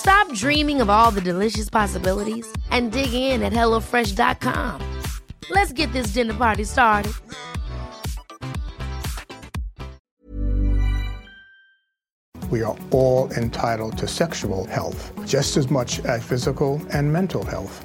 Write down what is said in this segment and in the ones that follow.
Stop dreaming of all the delicious possibilities and dig in at HelloFresh.com. Let's get this dinner party started. We are all entitled to sexual health, just as much as physical and mental health.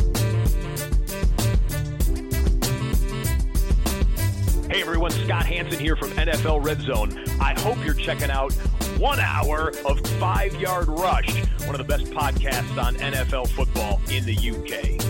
Scott Hanson here from NFL Red Zone. I hope you're checking out one hour of Five Yard Rush, one of the best podcasts on NFL football in the UK.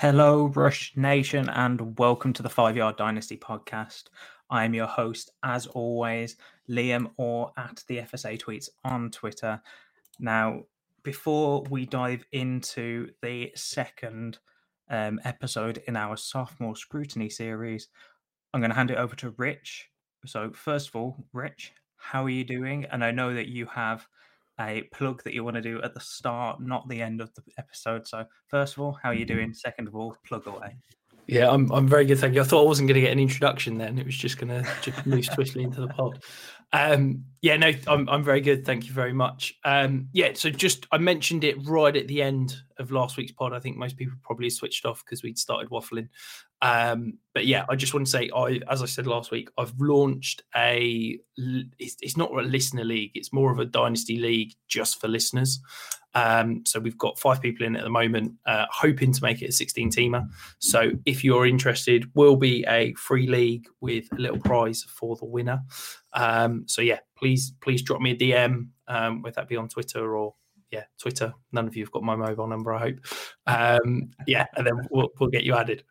Hello, Rush Nation, and welcome to the Five Yard Dynasty podcast. I am your host, as always, Liam, or at the FSA Tweets on Twitter. Now, before we dive into the second um, episode in our sophomore scrutiny series, I'm going to hand it over to Rich. So, first of all, Rich, how are you doing? And I know that you have a plug that you want to do at the start, not the end of the episode. So, first of all, how are you doing? Second of all, plug away. Yeah, I'm I'm very good, thank you. I thought I wasn't going to get an introduction then; it was just going to just move swiftly into the pod. Um, yeah, no, I'm I'm very good, thank you very much. Um, yeah, so just I mentioned it right at the end of last week's pod. I think most people probably switched off because we'd started waffling. Um, but yeah, I just want to say, I as I said last week, I've launched a. It's, it's not a listener league; it's more of a dynasty league just for listeners. Um, so we've got five people in at the moment, uh, hoping to make it a 16 teamer. So if you're interested, will be a free league with a little prize for the winner. Um, so yeah, please please drop me a DM, um, whether that be on Twitter or yeah, Twitter. None of you have got my mobile number, I hope. Um, yeah, and then we'll, we'll get you added.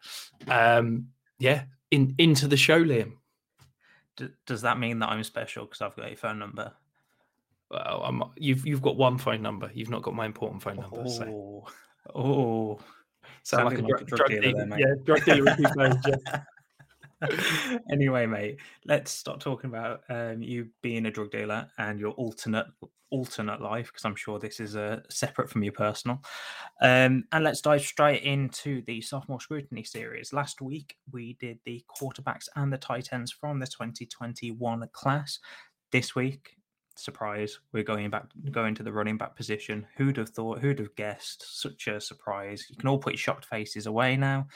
Um, yeah, in into the show, Liam. D- does that mean that I'm special because I've got your phone number? Well, I'm, you've you've got one phone number. You've not got my important phone number. Oh, So. oh. Sound like a, Sounding drug, drug dealer dealer, there, mate. yeah, drug dealer with phones, yeah. anyway, mate, let's start talking about um, you being a drug dealer and your alternate alternate life, because I'm sure this is uh, separate from your personal. Um, and let's dive straight into the sophomore scrutiny series. Last week we did the quarterbacks and the tight ends from the 2021 class. This week, surprise, we're going back going to the running back position. Who'd have thought? Who'd have guessed? Such a surprise. You can all put shocked faces away now.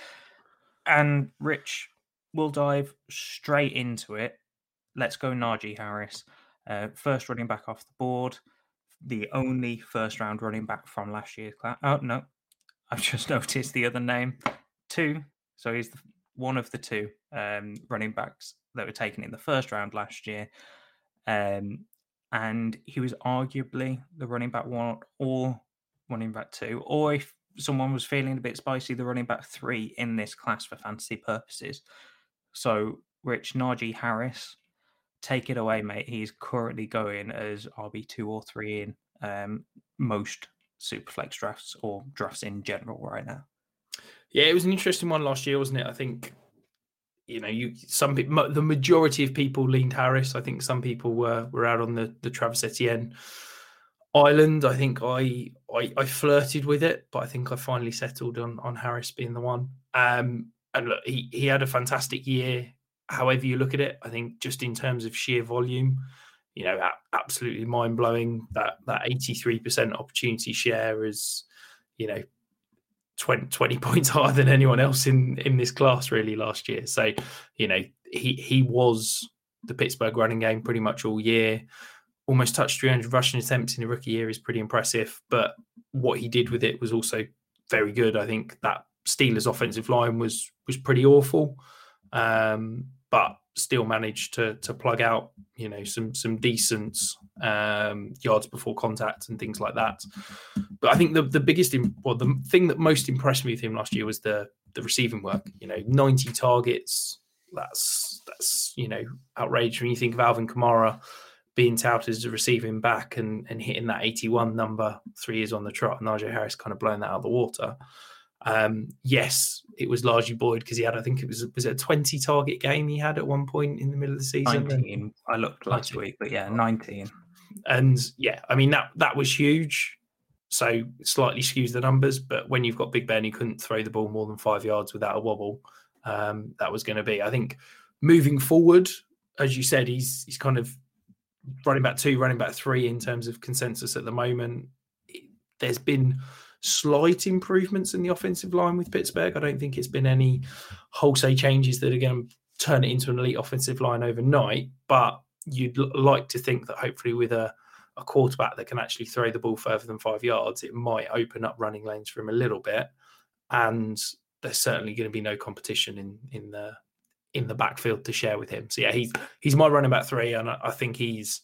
And Rich, we'll dive straight into it. Let's go Najee Harris. Uh, first running back off the board. The only first round running back from last year's class. Oh, no. I've just noticed the other name. Two. So he's the, one of the two um, running backs that were taken in the first round last year. Um, and he was arguably the running back one or running back two. Or if someone was feeling a bit spicy, the running back three in this class for fantasy purposes. So, Rich Najee Harris, take it away, mate. He's currently going as RB two or three in um, most superflex drafts or drafts in general right now. Yeah, it was an interesting one last year, wasn't it? I think you know, you some people, the majority of people leaned Harris. I think some people were were out on the the Travis Etienne island. I think I, I I flirted with it, but I think I finally settled on on Harris being the one. Um, and look, he he had a fantastic year. However you look at it, I think just in terms of sheer volume, you know, absolutely mind blowing. That that eighty three percent opportunity share is, you know, 20, 20 points higher than anyone else in in this class really last year. So, you know, he he was the Pittsburgh running game pretty much all year. Almost touched 300 rushing attempts in a rookie year is pretty impressive. But what he did with it was also very good. I think that Steelers' offensive line was was pretty awful, um, but still managed to to plug out you know some some decent um, yards before contact and things like that. But I think the the biggest well the thing that most impressed me with him last year was the the receiving work. You know, ninety targets. That's that's you know outrageous when you think of Alvin Kamara being touted as a receiving back and and hitting that eighty one number three years on the trot. And Najee Harris kind of blowing that out of the water. Um, yes, it was largely buoyed because he had, I think it was was it a twenty target game he had at one point in the middle of the season. Nineteen. I looked last 19. week, but yeah, nineteen. And yeah, I mean that that was huge. So slightly skews the numbers, but when you've got Big Ben, he couldn't throw the ball more than five yards without a wobble. Um, that was going to be, I think, moving forward. As you said, he's he's kind of running back two, running back three in terms of consensus at the moment. There's been slight improvements in the offensive line with Pittsburgh. I don't think it's been any wholesale changes that are going to turn it into an elite offensive line overnight. But you'd like to think that hopefully with a, a quarterback that can actually throw the ball further than five yards, it might open up running lanes for him a little bit. And there's certainly going to be no competition in in the in the backfield to share with him. So yeah, he's he's my running back three, and I, I think he's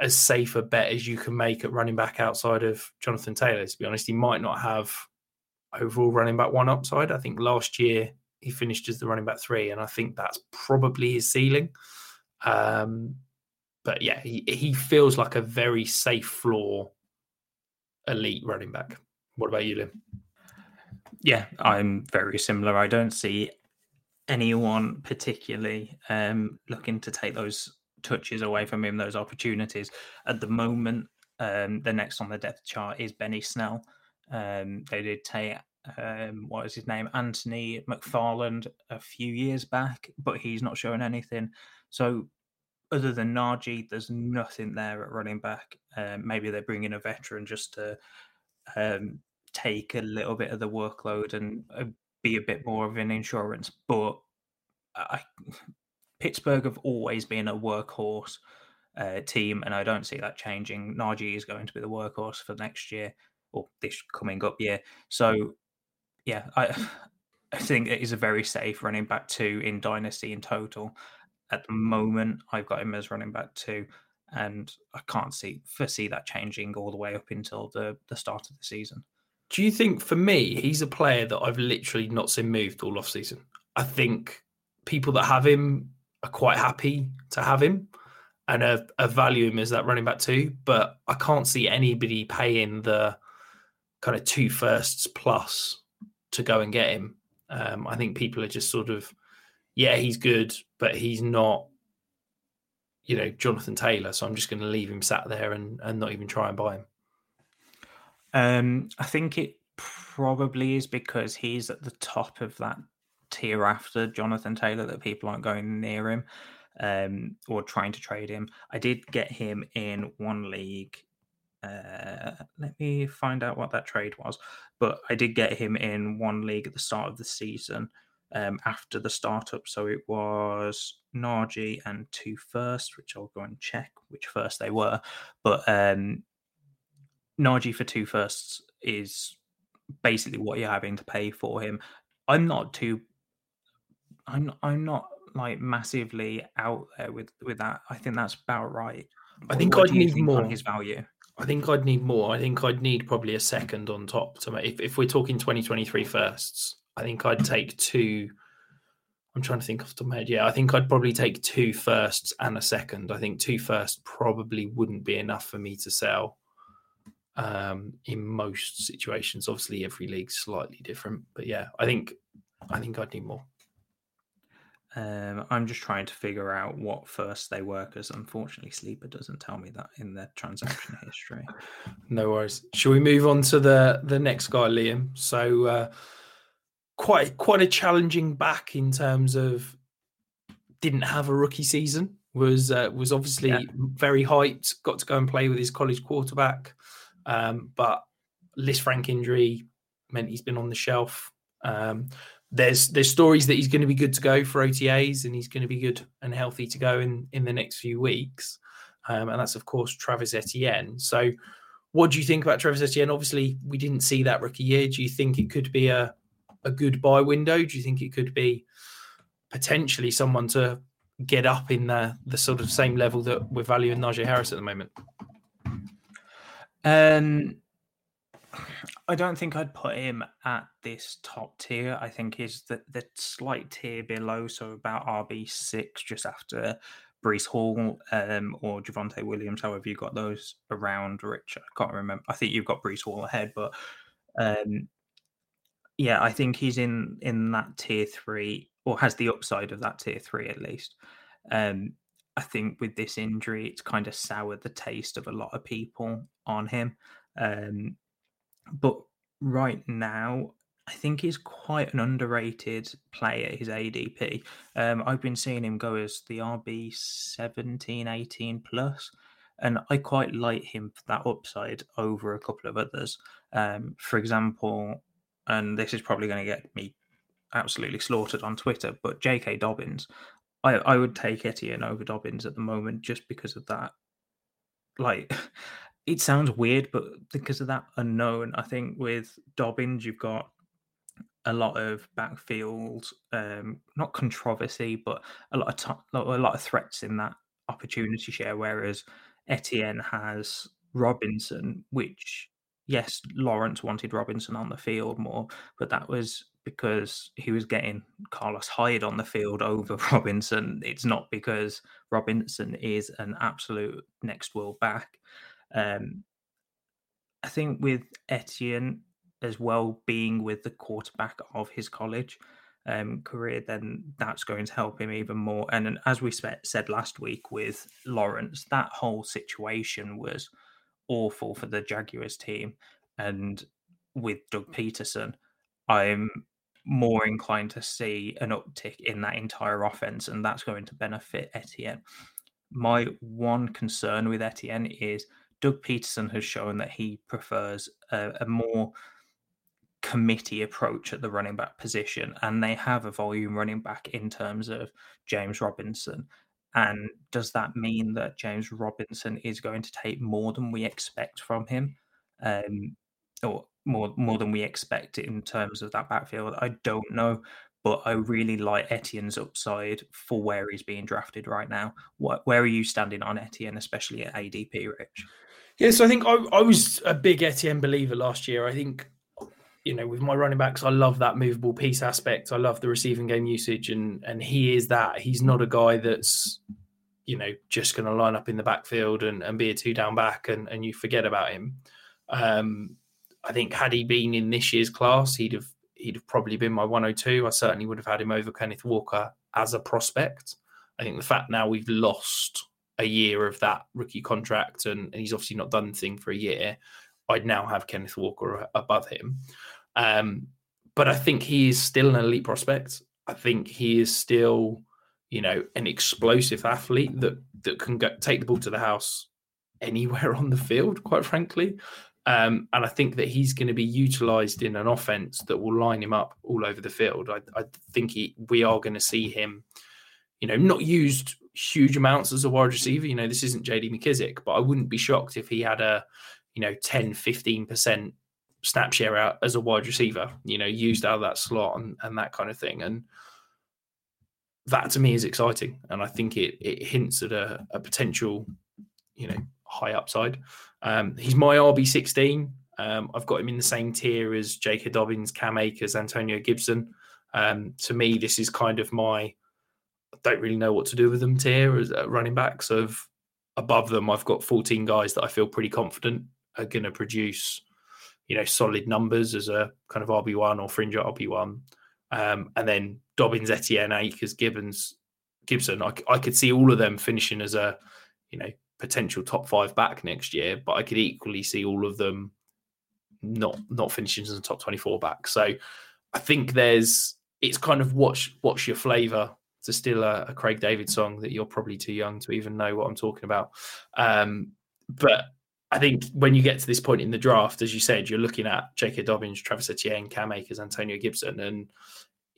as safe a bet as you can make at running back outside of Jonathan Taylor. To be honest, he might not have overall running back one upside. I think last year he finished as the running back three, and I think that's probably his ceiling. Um, but yeah, he, he feels like a very safe floor elite running back. What about you, Liam? Yeah, I'm very similar. I don't see anyone particularly um, looking to take those touches away from him, those opportunities. At the moment, um, the next on the depth chart is Benny Snell. Um, they did take um, what is his name, Anthony McFarland, a few years back, but he's not showing anything. So, other than Najee, there's nothing there at running back. Um, maybe they're bringing a veteran just to um, take a little bit of the workload and uh, be a bit more of an insurance. But I, Pittsburgh have always been a workhorse uh, team, and I don't see that changing. Najee is going to be the workhorse for next year or this coming up year. So, yeah, I I think it is a very safe running back two in dynasty in total. At the moment, I've got him as running back two, and I can't see foresee that changing all the way up until the the start of the season. Do you think for me, he's a player that I've literally not seen moved all off season? I think people that have him are quite happy to have him and a, value him as that running back too. But I can't see anybody paying the kind of two firsts plus to go and get him. Um, I think people are just sort of, yeah, he's good, but he's not, you know, Jonathan Taylor. So I'm just going to leave him sat there and, and not even try and buy him. Um, I think it probably is because he's at the top of that tier after Jonathan Taylor that people aren't going near him um, or trying to trade him. I did get him in one league. Uh, let me find out what that trade was. But I did get him in one league at the start of the season um, after the startup. So it was Najee and two first, which I'll go and check which first they were. But um, Najee for two firsts is basically what you're having to pay for him. I'm not too I'm I'm not like massively out there with with that. I think that's about right. I think I'd need more his value. I think I'd need more. I think I'd need probably a second on top to make. If, if we're talking 2023 firsts, I think I'd take two. I'm trying to think off the top of my head. Yeah, I think I'd probably take two firsts and a second. I think two firsts probably wouldn't be enough for me to sell um, in most situations. Obviously, every league's slightly different, but yeah, I think I think I'd need more. Um, I'm just trying to figure out what first they were because unfortunately Sleeper doesn't tell me that in their transaction history. No worries. Shall we move on to the the next guy, Liam? So uh, quite quite a challenging back in terms of didn't have a rookie season. Was uh, was obviously yeah. very hyped. Got to go and play with his college quarterback, um, but Lisfranc injury meant he's been on the shelf. Um, there's there's stories that he's going to be good to go for OTAs and he's going to be good and healthy to go in in the next few weeks. Um, and that's of course Travis Etienne. So, what do you think about Travis Etienne? Obviously, we didn't see that rookie year. Do you think it could be a a good buy window? Do you think it could be potentially someone to get up in the the sort of same level that we're valuing Najee Harris at the moment? Um, I don't think I'd put him at this top tier. I think he's the, the slight tier below, so about RB six, just after Breece Hall um, or Javonte Williams. However, you got those around Rich. I can't remember. I think you've got Breece Hall ahead, but um, yeah, I think he's in in that tier three, or has the upside of that tier three at least. Um, I think with this injury, it's kind of soured the taste of a lot of people on him. Um, but right now, I think he's quite an underrated player, his ADP. Um, I've been seeing him go as the RB 17, 18 plus, and I quite like him for that upside over a couple of others. Um, for example, and this is probably going to get me absolutely slaughtered on Twitter, but J.K. Dobbins, I, I would take Etienne over Dobbins at the moment just because of that. Like, it sounds weird, but because of that unknown, I think with Dobbins, you've got a lot of backfield, um, not controversy, but a lot of t- a lot of threats in that opportunity share. Whereas Etienne has Robinson, which yes, Lawrence wanted Robinson on the field more, but that was because he was getting Carlos Hyde on the field over Robinson. It's not because Robinson is an absolute next world back. Um, I think with Etienne as well being with the quarterback of his college um, career, then that's going to help him even more. And as we said last week with Lawrence, that whole situation was awful for the Jaguars team. And with Doug Pederson, I'm more inclined to see an uptick in that entire offense, and that's going to benefit Etienne. My one concern with Etienne is Doug Pederson has shown that he prefers a, a more committee approach at the running back position, and they have a volume running back in terms of James Robinson. And does that mean that James Robinson is going to take more than we expect from him, um, or more more than we expect in terms of that backfield? I don't know, but I really like Etienne's upside for where he's being drafted right now. What, where are you standing on Etienne, especially at ADP, Rich? Yeah, so I think I, I was a big Etienne believer last year. I think, you know, with my running backs, I love that movable piece aspect. I love the receiving game usage, and and he is that. He's not a guy that's, you know, just going to line up in the backfield and, and be a two down back, and and you forget about him. Um, I think had he been in this year's class, he'd have he'd have probably been my 102. I certainly would have had him over Kenneth Walker as a prospect. I think the fact now we've lost a year of that rookie contract, and, and he's obviously not done anything for a year. I'd now have Kenneth Walker above him. Um, but I think he is still an elite prospect. I think he is still, you know, an explosive athlete that that can go, take the ball to the house anywhere on the field. Quite frankly, um, and I think that he's going to be utilized in an offense that will line him up all over the field. I, I think he, we are going to see him, you know, not used huge amounts as a wide receiver. You know, this isn't JD McKissic, but I wouldn't be shocked if he had a, you know, 10, 15% snap share out as a wide receiver, you know, used out of that slot and, and that kind of thing. And that to me is exciting. And I think it it hints at a, a potential, you know, high upside. Um, he's my RB16. Um, I've got him in the same tier as J.K. Dobbins, Cam Akers, Antonio Gibson. Um, to me, this is kind of my don't really know what to do with them tier as uh, running backs. Of above them, I've got 14 guys that I feel pretty confident are going to produce, you know, solid numbers as a kind of RB1 or fringe RB1. Um, and then Dobbins, Etienne, Akers, Gibbons, Gibson, I, I could see all of them finishing as a, you know, potential top five back next year, but I could equally see all of them not not finishing as a top 24 back. So I think there's it's kind of watch what's your flavor to steal a, a, Craig David song that you're probably too young to even know what I'm talking about. Um, but I think when you get to this point in the draft, as you said, you're looking at J.K. Dobbins, Travis Etienne, Cam Akers, Antonio Gibson, and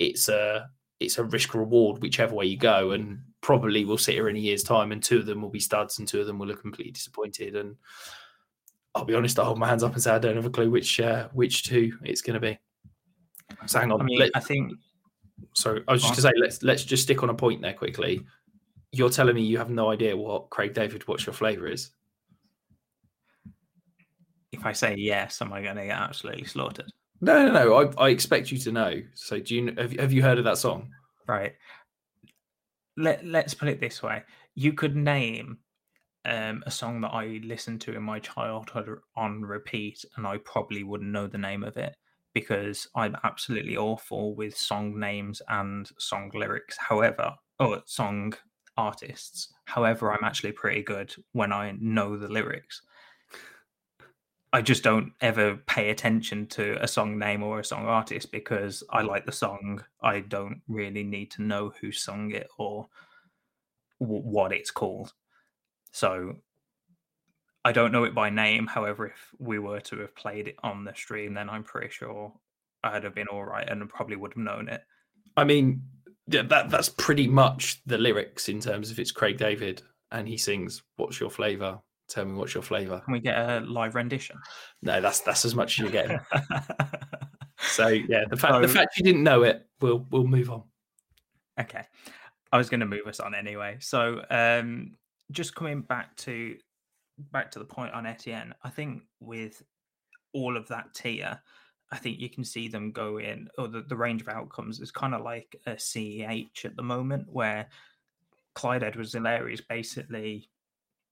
it's a it's a risk reward whichever way you go. And probably we'll sit here in a year's time, and two of them will be studs, and two of them will look completely disappointed. And I'll be honest, I hold my hands up and say I don't have a clue which uh, which two it's going to be. So hang on, I, mean, I think. Sorry, I was just to say let's let's just stick on a point there quickly. You're telling me you have no idea what Craig David, what your flavour is? If I say yes, am I going to get absolutely slaughtered? No, no, no. I, I expect you to know. So, do you have, have you heard of that song? Right. Let Let's put it this way: you could name um, a song that I listened to in my childhood on repeat, and I probably wouldn't know the name of it because I'm absolutely awful with song names and song lyrics. However, oh, song artists. However, I'm mm-hmm. actually pretty good when I know the lyrics. I just don't ever pay attention to a song name or a song artist because I like the song. I don't really need to know who sung it or w- what it's called. So I don't know it by name. However, if we were to have played it on the stream, then I'm pretty sure I'd have been all right and probably would have known it. I mean, yeah, that that's pretty much the lyrics in terms of it's Craig David and he sings "What's your flavor? Tell me what's your flavor." Can we get a live rendition? No, that's that's as much as you're getting. so yeah, the fact so, the fact you didn't know it, we'll we'll move on. Okay, I was going to move us on anyway. So um, just coming back to back to the point on Etienne, I think with all of that tier, I think you can see them go in, or the, the range of outcomes is kind of like a CEH at the moment, where Clyde Edwards Helaire is basically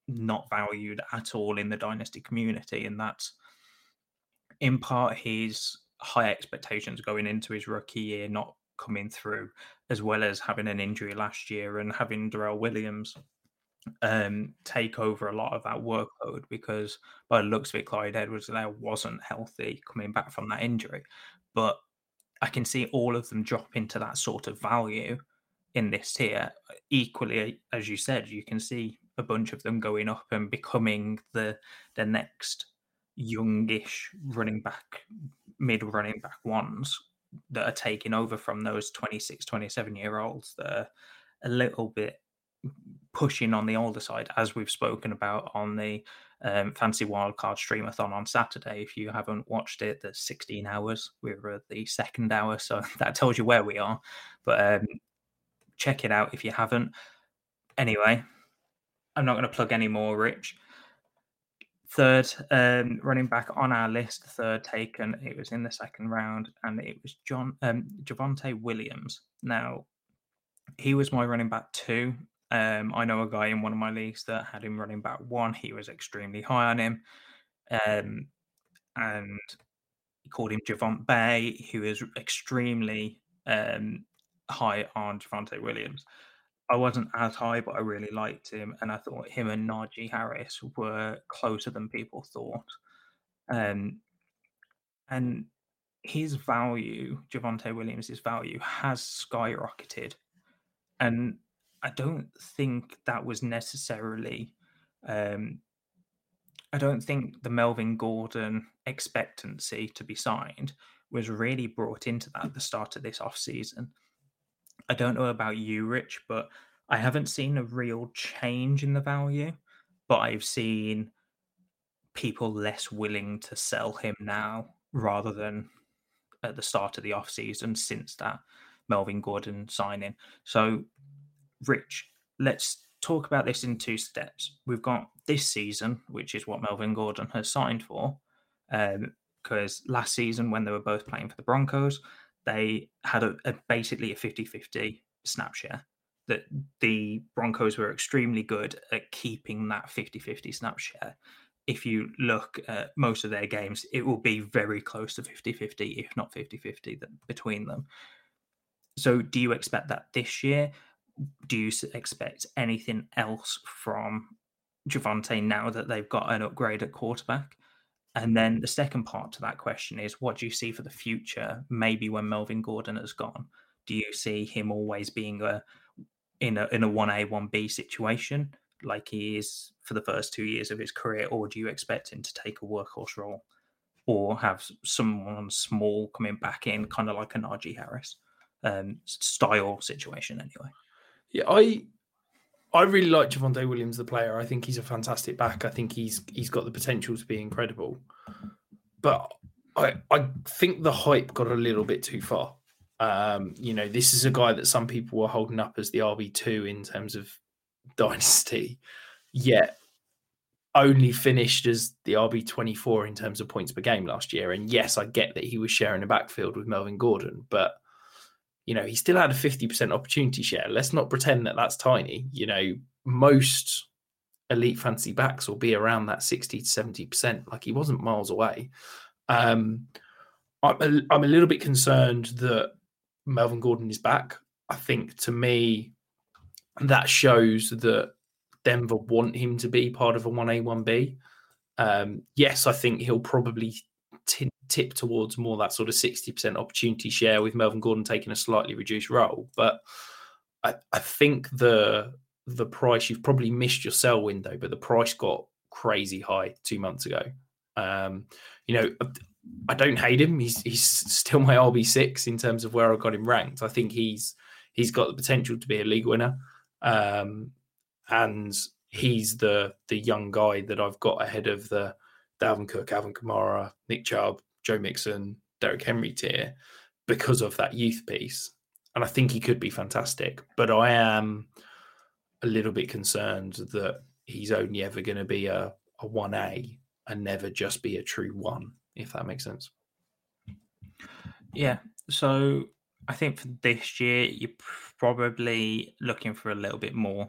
not valued at all in the dynasty community. And that's in part his high expectations going into his rookie year not coming through, as well as having an injury last year and having Darrel Williams um, take over a lot of that workload because by the looks of it, Clyde Edwards there wasn't healthy coming back from that injury. But I can see all of them drop into that sort of value in this tier. Equally, as you said, you can see a bunch of them going up and becoming the the next youngish running back, mid running back ones that are taking over from those 26, 27 year olds that are a little bit pushing on the older side, as we've spoken about on the um, Fantasy Wildcard Streamathon on Saturday. If you haven't watched it, there's 16 hours. We're at the second hour, so that tells you where we are. But um, check it out if you haven't. Anyway, I'm not going to plug any more, Rich. Third um, running back on our list, third taken. It was in the second round, and it was John um, Javonte Williams. Now, he was my running back two. Um, I know a guy in one of my leagues that had him running back one. He was extremely high on him. Um, and he called him Javon Bay, who is extremely um, high on Javonte Williams. I wasn't as high, but I really liked him. And I thought him and Najee Harris were closer than people thought. Um, and his value, Javonte Williams' value, has skyrocketed. And I don't think that was necessarily. Um, I don't think the Melvin Gordon expectancy to be signed was really brought into that at the start of this off season. I don't know about you, Rich, but I haven't seen a real change in the value, but I've seen people less willing to sell him now rather than at the start of the off season since that Melvin Gordon signing. So Rich, let's talk about this in two steps. We've got this season, which is what Melvin Gordon has signed for. Because um, last season, when they were both playing for the Broncos, they had a, a basically a 50 50 snap share. That the Broncos were extremely good at keeping that 50 50 snap share. If you look at most of their games, it will be very close to 50 50, if not 50 50 between them. So, do you expect that this year? Do you expect anything else from Javonte now that they've got an upgrade at quarterback? And then the second part to that question is what do you see for the future? Maybe when Melvin Gordon has gone, do you see him always being a in a in a one A one B situation like he is for the first two years of his career, or do you expect him to take a workhorse role, or have someone small coming back in, kind of like a Najee Harris um, style situation anyway? Yeah, I I really like Javonte Williams, the player. I think he's a fantastic back. I think he's he's got the potential to be incredible. But I I think the hype got a little bit too far. Um, you know, this is a guy that some people were holding up as the RB two in terms of dynasty, yet only finished as the RB twenty four in terms of points per game last year. And yes, I get that he was sharing a backfield with Melvin Gordon, but you know, he still had a 50% opportunity share. Let's not pretend that that's tiny. You know, most elite fantasy backs will be around that 60 to 70%. Like he wasn't miles away. Um, I'm a, I'm a little bit concerned that Melvin Gordon is back. I think to me, that shows that Denver want him to be part of a 1A, 1B. Um, yes, I think he'll probably t- tip towards more that sort of 60% opportunity share with Melvin Gordon taking a slightly reduced role. But I, I think the the price you've probably missed your sell window, but the price got crazy high two months ago. Um, you know, I don't hate him. He's he's still my RB six in terms of where I got him ranked. I think he's he's got the potential to be a league winner, um, and he's the the young guy that I've got ahead of the Dalvin Cook, Alvin Kamara, Nick Chubb, Joe Mixon, Derrick Henry tier because of that youth piece. And I think he could be fantastic. But I am a little bit concerned that he's only ever going to be a, a 1A and never just be a true one, if that makes sense. Yeah. So I think for this year, you're probably looking for a little bit more.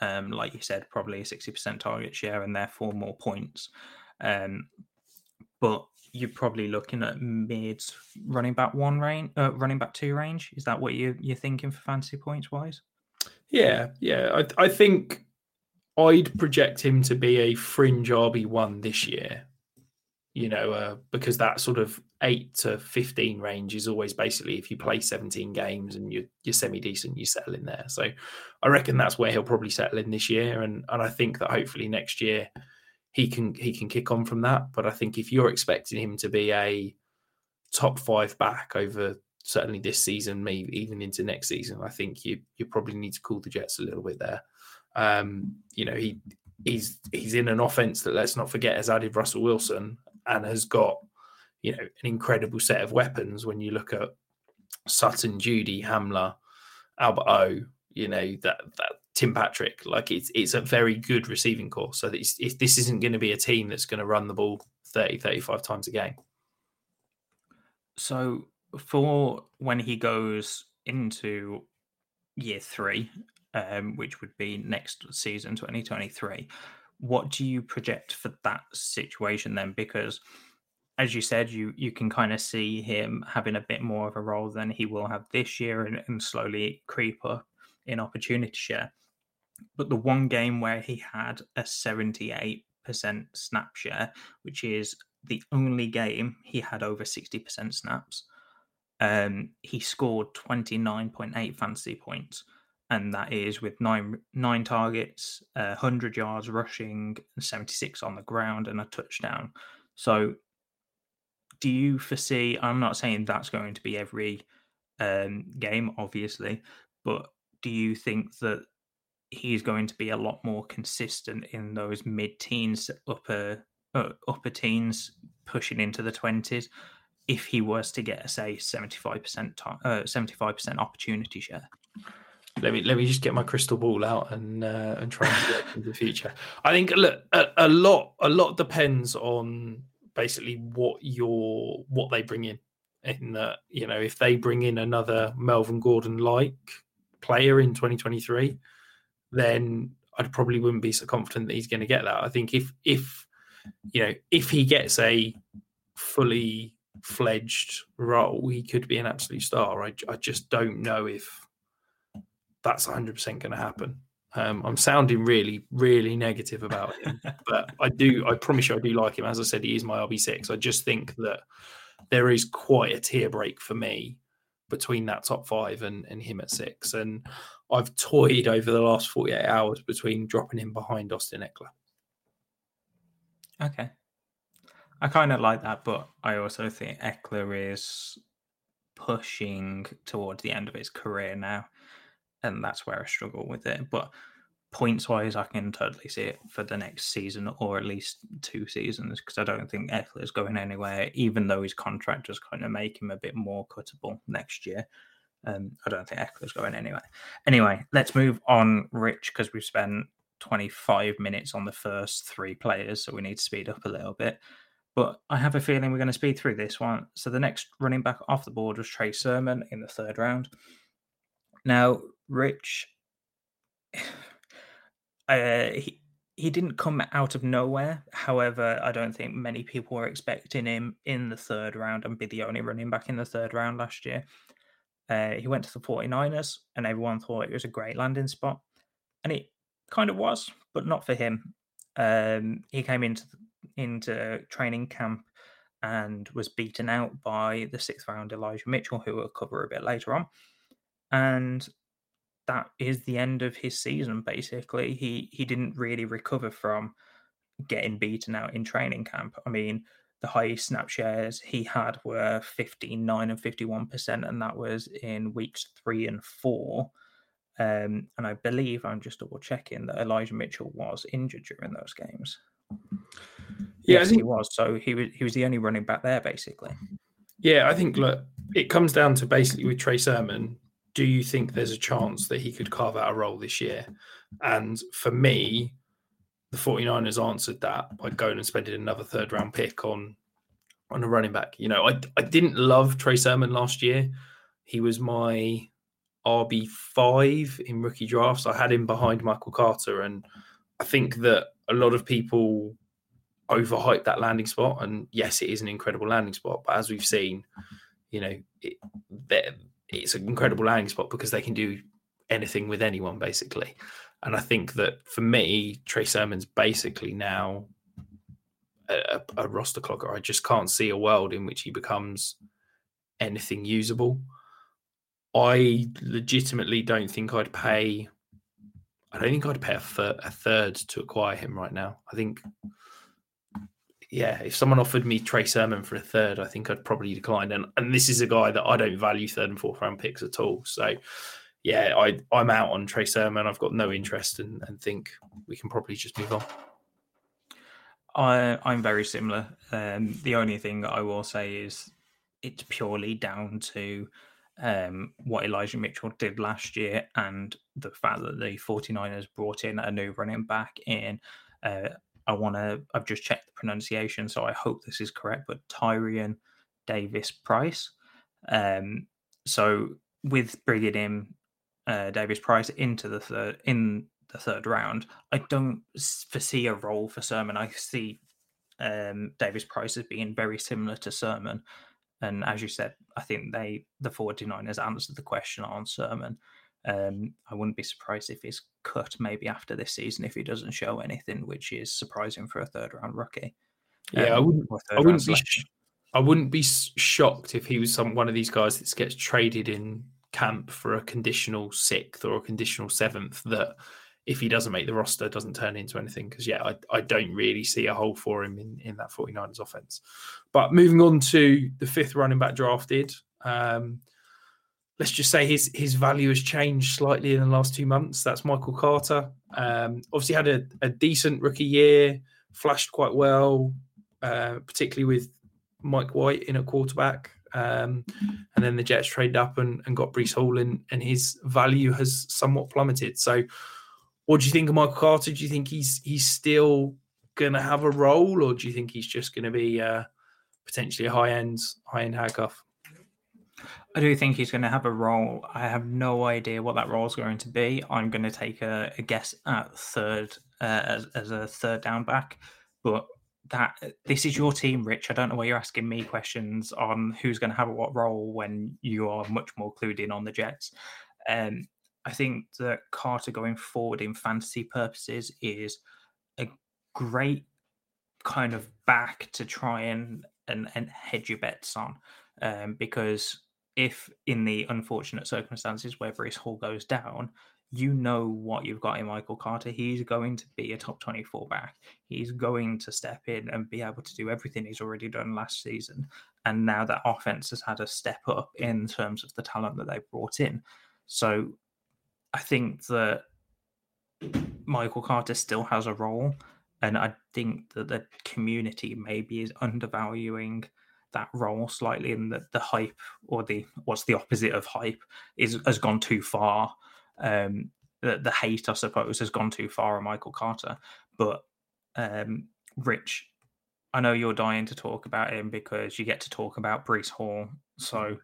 Um, like you said, probably a 60% target share and therefore more points. Um, but you're probably looking at mid running back one range, uh, running back two range. Is that what you you're thinking for fantasy points wise? Yeah, yeah. I I think I'd project him to be a fringe RB one this year. You know, uh, because that sort of eight to fifteen range is always basically if you play seventeen games and you're you're semi decent, you settle in there. So I reckon that's where he'll probably settle in this year, and and I think that hopefully next year he can he can kick on from that. But I think if you're expecting him to be a top five back over certainly this season, maybe even into next season, I think you you probably need to cool the Jets a little bit there. Um, you know, he he's he's in an offense that let's not forget has added Russell Wilson and has got you know an incredible set of weapons when you look at Sutton, Jeudy, Hamler, Albert O. You know that that Tim Patrick. Like it's it's a very good receiving core. So this isn't going to be a team that's going to run the ball 30, 35 times a game. So for when he goes into year three, um, which would be next season, 2023, what do you project for that situation then? Because as you said, you you can kind of see him having a bit more of a role than he will have this year and, and slowly creep up in opportunity share. But the one game where he had a 78% snap share, which is the only game he had over 60% snaps, um, he scored 29.8 fantasy points. And that is with nine nine targets, uh, 100 yards rushing, 76 on the ground, and a touchdown. So, do you foresee? I'm not saying that's going to be every um, game, obviously, but do you think that he's going to be a lot more consistent in those mid-teens, upper uh, upper teens, pushing into the twenties. If he was to get, a, say, seventy-five percent, uh, seventy-five percent opportunity share. let me let me just get my crystal ball out and uh, and try and get into the future. I think look a, a lot a lot depends on basically what your what they bring in. In that you know if they bring in another Melvin Gordon like player in 2023, then I probably wouldn't be so confident that he's going to get that. I think if if you know if he gets a fully fledged role, he could be an absolute star. I, I just don't know if that's 100% going to happen. Um, I'm sounding really, really negative about him, but I do. I promise you, I do like him. As I said, he is my RB6. I just think that there is quite a tier break for me between that top five and, and him at six. And I've toyed over the last 48 hours between dropping him behind Austin Ekeler. Okay. I kind of like that, but I also think Ekeler is pushing towards the end of his career now, and that's where I struggle with it. But points wise, I can totally see it for the next season or at least two seasons because I don't think Ekeler is going anywhere, even though his contract does kind of make him a bit more cuttable next year. Um, I don't think Ekeler's going anywhere. Anyway, let's move on, Rich, because we've spent 25 minutes on the first three players, so we need to speed up a little bit but I have a feeling we're going to speed through this one. So the next running back off the board was Trey Sermon in the third round. Now, Rich, uh, he he didn't come out of nowhere. However, I don't think many people were expecting him in the third round and be the only running back in the third round last year. Uh, he went to the 49ers, and everyone thought it was a great landing spot. And it kind of was, but not for him. Um, he came into into training camp and was beaten out by the sixth round Elijah Mitchell, who we'll cover a bit later on. And that is the end of his season, basically. He he didn't really recover from getting beaten out in training camp. I mean, the highest snap shares he had were 59 and 51%, and that was in weeks three and four. Um, and I believe I'm just double checking that Elijah Mitchell was injured during those games. Yeah, yes, think, he was. So he was he was the only running back there, basically. Yeah, I think look, it comes down to basically with Trey Sermon. Do you think there's a chance that he could carve out a role this year? And for me, the 49ers answered that by going and spending another third round pick on on a running back. You know, I I didn't love Trey Sermon last year. He was my RB five in rookie drafts. I had him behind Michael Carter, and I think that a lot of people overhype that landing spot. And yes, it is an incredible landing spot, but as we've seen, you know, it, it's an incredible landing spot because they can do anything with anyone basically. And I think that for me, Trey Sermon's basically now a, a, roster clogger. I just can't see a world in which he becomes anything usable. I legitimately don't think I'd pay. I don't think I'd pay thir- a third to acquire him right now. I think yeah, if someone offered me Trey Sermon for a third, I think I'd probably decline. And and this is a guy that I don't value third and fourth round picks at all. So yeah, I I'm out on Trey Sermon. I've got no interest and and think we can probably just move on. I I'm very similar. Um, the only thing I will say is it's purely down to um, what Elijah Mitchell did last year and the fact that the 49ers brought in a new running back in uh, I want to, I've just checked the pronunciation, so I hope this is correct, but Tyrion Davis Price. Um, so with bringing in uh, Davis Price into the third, in the third round, I don't foresee a role for Sermon. I see um, Davis Price as being very similar to Sermon. And as you said, I think they, the 49ers answered the question on Sermon. Um, I wouldn't be surprised if he's cut maybe after this season if he doesn't show anything, which is surprising for a third round rookie. Yeah, um, I wouldn't. I wouldn't be. Sh- I wouldn't be shocked if he was some one of these guys that gets traded in camp for a conditional sixth or a conditional seventh. That if he doesn't make the roster, doesn't turn into anything. Because yeah, I, I don't really see a hole for him in in that 49ers offense. But moving on to the fifth running back drafted. Um, let's just say his his value has changed slightly in the last two months. That's Michael Carter. Um, obviously had a, a, decent rookie year, flashed quite well, uh, particularly with Mike White in a quarterback. Um, and then the Jets traded up and, and got Breece Hall, and, and his value has somewhat plummeted. So, what do you think of Michael Carter? Do you think he's he's still going to have a role, or do you think he's just going to be uh, potentially a high end high end handcuff? I do think he's going to have a role. I have no idea what that role is going to be. I'm going to take a, a guess at third uh, as, as a third down back, but that this is your team, Rich. I don't know why you're asking me questions on who's going to have what role when you are much more clued in on the Jets. Um, I think that Carter going forward in fantasy purposes is a great kind of back to try and and, and hedge your bets on, um, because if in the unfortunate circumstances where Breece Hall goes down, you know what you've got in Michael Carter. He's going to be a top 24 back. He's going to step in and be able to do everything he's already done last season. And now that offense has had a step up in terms of the talent that they brought in. So I think that Michael Carter still has a role. And I think that the community maybe is undervaluing that role slightly and that the hype or the what's the opposite of hype is has gone too far um the, the hate i suppose has gone too far on michael carter. But um rich i know you're dying to talk about him because you get to talk about Breece hall. So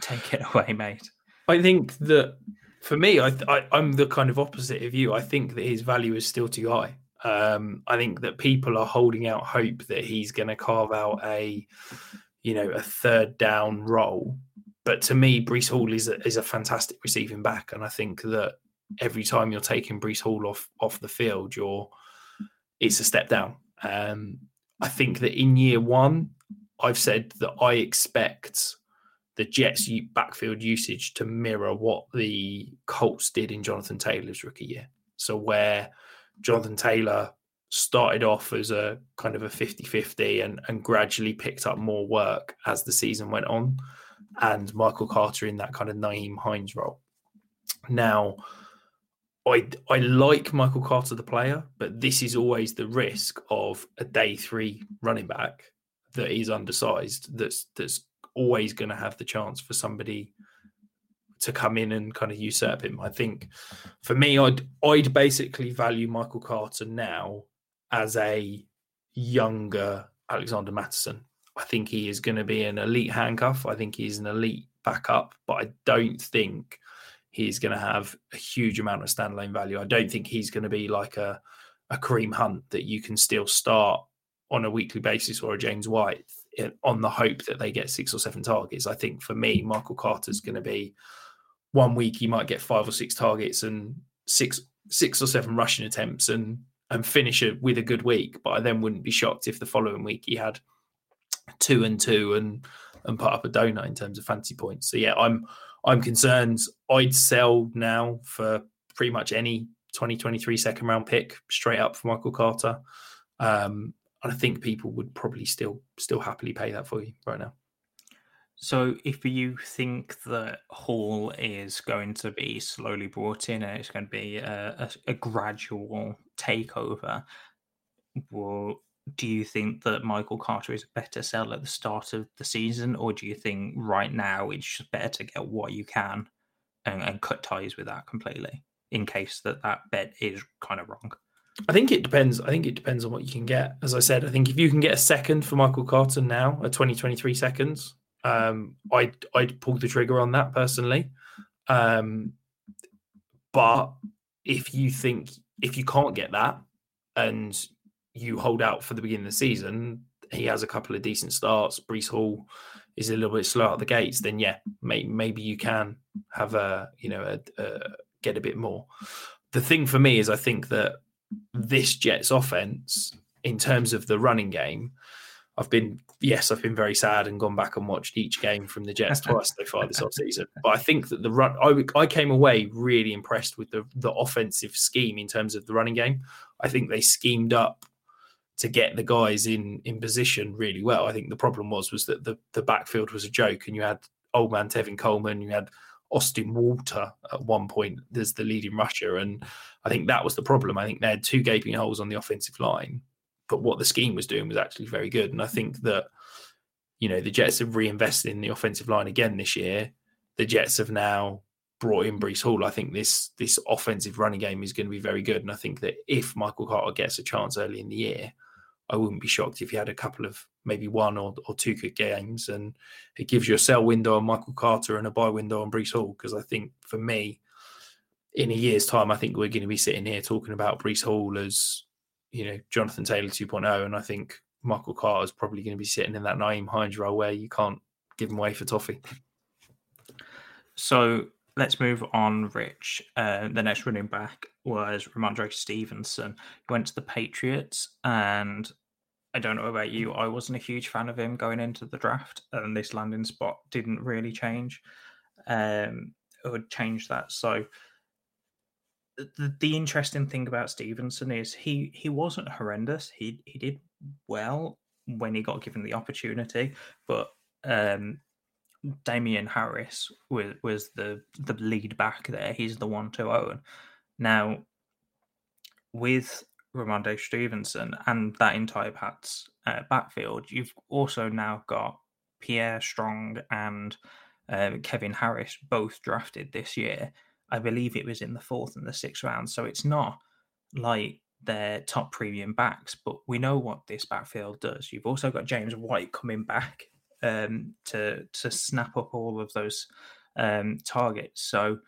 take it away mate. I think that for me I, I i'm the kind of opposite of you. I think that his value is still too high. Um, I think that people are holding out hope that he's going to carve out a, you know, a third down role. But to me, Breece Hall is a, is a fantastic receiving back, and I think that every time you're taking Breece Hall off off the field, you're it's a step down. Um, I think that in year one, I've said that I expect the Jets' backfield usage to mirror what the Colts did in Jonathan Taylor's rookie year. So where Jonathan Taylor started off as a kind of a 50-50 and, and gradually picked up more work as the season went on and Michael Carter in that kind of Nyheim Hines role. Now, I I like Michael Carter the player, but this is always the risk of a day three running back that is undersized. That's that's always going to have the chance for somebody to come in and kind of usurp him. I think for me, I'd I'd basically value Michael Carter now as a younger Alexander Mattison. I think he is going to be an elite handcuff. I think he's an elite backup, but I don't think he's going to have a huge amount of standalone value. I don't think he's going to be like a a Kareem Hunt that you can still start on a weekly basis or a James White eh, on the hope that they get six or seven targets. I think for me, Michael Carter's going to be one week he might get five or six targets and six six or seven rushing attempts and and finish it with a good week. But I then wouldn't be shocked if the following week he had two and two and and put up a donut in terms of fancy points. So yeah, I'm I'm concerned. I'd sell now for pretty much any 2023 second round pick straight up for Michael Carter. Um, and I think people would probably still still happily pay that for you right now. So, if you think that Hall is going to be slowly brought in and it's going to be a, a, a gradual takeover, well, do you think that Michael Carter is a better sell at the start of the season, or do you think right now it's just better to get what you can and, and cut ties with that completely in case that that bet is kind of wrong? I think it depends. I think it depends on what you can get. As I said, I think if you can get a second for Michael Carter now, a 2023 seconds, um, I'd I'd pull the trigger on that personally. Um, but if you think if you can't get that and you hold out for the beginning of the season, he has a couple of decent starts. Breece Hall is a little bit slow out the gates. Then yeah, may, maybe you can have a you know a, a, get a bit more. The thing for me is I think that this Jets offense, in terms of the running game, I've been yes, I've been very sad and gone back and watched each game from the Jets twice so far this offseason. But I think that the run, I, I came away really impressed with the the offensive scheme in terms of the running game. I think they schemed up to get the guys in in position really well. I think the problem was was that the the backfield was a joke, and you had old man Tevin Coleman, you had Austin Walter at one point as the leading rusher, and I think that was the problem. I think they had two gaping holes on the offensive line but what the scheme was doing was actually very good. And I think that you know, the Jets have reinvested in the offensive line again this year. The Jets have now brought in Breece Hall. I think this this offensive running game is going to be very good. And I think that if Michael Carter gets a chance early in the year, I wouldn't be shocked if he had a couple of maybe one or, or two good games. And it gives you a sell window on Michael Carter and a buy window on Breece Hall. Because I think for me, in a year's time, I think we're going to be sitting here talking about Breece Hall as, you know, Jonathan Taylor 2.0. And I think Michael Carter is probably going to be sitting in that Nyheim Hines role where you can't give him away for toffee. So let's move on, Rich. Uh, the next running back was Rhamondre Stevenson. He went to the Patriots, and I don't know about you, I wasn't a huge fan of him going into the draft, and this landing spot didn't really change um, or change that. So the, the interesting thing about Stevenson is he he wasn't horrendous. He he did well when he got given the opportunity, but um, Damien Harris was was the the lead back there. He's the one to own. Now, with Rhamondre Stevenson and that entire Pats uh, backfield, you've also now got Pierre Strong and uh, Kevin Harris both drafted this year. I believe it was in the fourth and the sixth round. So it's not like their top premium backs, but we know what this backfield does. You've also got James White coming back um, to to snap up all of those um, targets. So,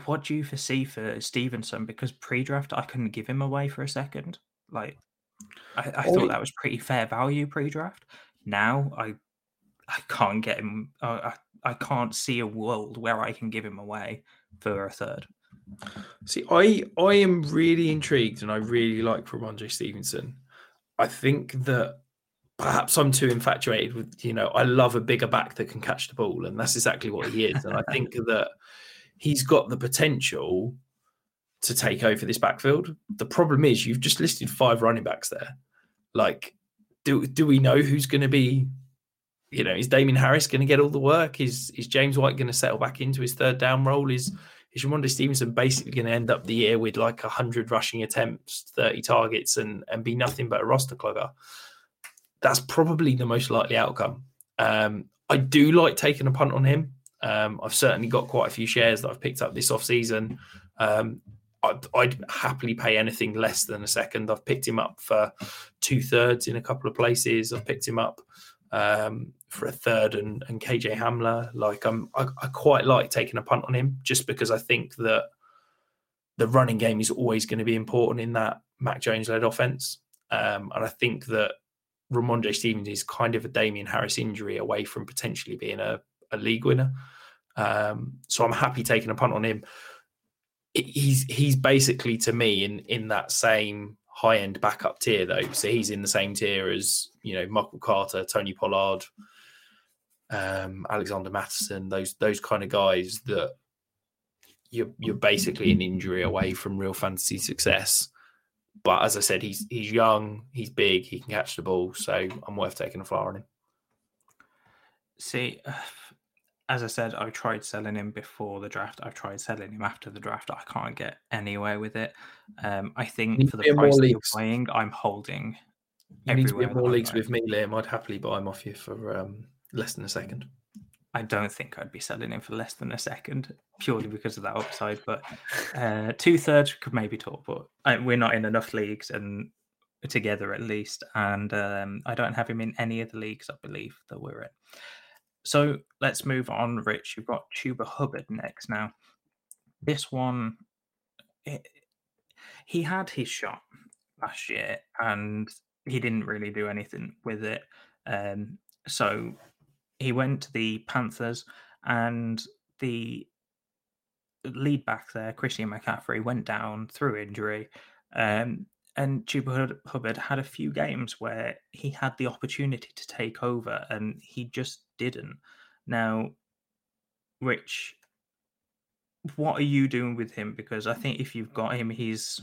what do you foresee for Stevenson? Because pre-draft, I couldn't give him away for a second. Like, I, I thought that was pretty fair value pre-draft. Now, I I can't get him. I I can't see a world where I can give him away for a third. See, I I am really intrigued, and I really like Rhamondre Stevenson. I think that perhaps I'm too infatuated with, you know, I love a bigger back that can catch the ball, and that's exactly what he is. And I think that he's got the potential to take over this backfield. The problem is you've just listed five running backs there. Like, do do we know who's going to be? You know, is Damien Harris going to get all the work? Is is James White going to settle back into his third down role? Is is Rhamondre Stevenson basically going to end up the year with like hundred rushing attempts, thirty targets, and and be nothing but a roster clogger? that's probably the most likely outcome. Um, I do like taking a punt on him. Um, I've certainly got quite a few shares that I've picked up this off season. Um, I'd, I'd, happily pay anything less than a second. I've picked him up for two thirds in a couple of places. I've picked him up um, for a third and, and KJ Hamler. Like I'm, I, I, quite like taking a punt on him just because I think that the running game is always going to be important in that Mac Jones led offense. Um, and I think that Rhamondre Stevens is kind of a Damien Harris injury away from potentially being a, a league winner. Um, so I'm happy taking a punt on him. He's he's basically to me in in that same high end backup tier though. So he's in the same tier as you know Michael Carter, Tony Pollard, um, Alexander Mattison, those those kind of guys that you're you're basically an injury away from real fantasy success. But as I said, he's he's young, he's big, he can catch the ball, so I'm worth taking a flyer on him. See, as I said, I tried selling him before the draft. I've tried selling him after the draft. I can't get anywhere with it. Um, I think for the price that you're buying, I'm holding. You need to be in more leagues with me, Liam. I'd happily buy him off you for um, less than a second. I don't think I'd be selling him for less than a second purely because of that upside. But uh, two thirds could maybe talk, but I, we're not in enough leagues and together at least. And um, I don't have him in any of the leagues, I believe, that we're in. So let's move on, Rich. You've got Chuba Hubbard next. Now, this one, it, he had his shot last year and he didn't really do anything with it. Um, so he went to the Panthers, and the lead back there, Christian McCaffrey, went down through injury. Um, and Chuba Hubbard had a few games where he had the opportunity to take over, and he just didn't. Now, Rich, what are you doing with him? Because I think if you've got him, he's,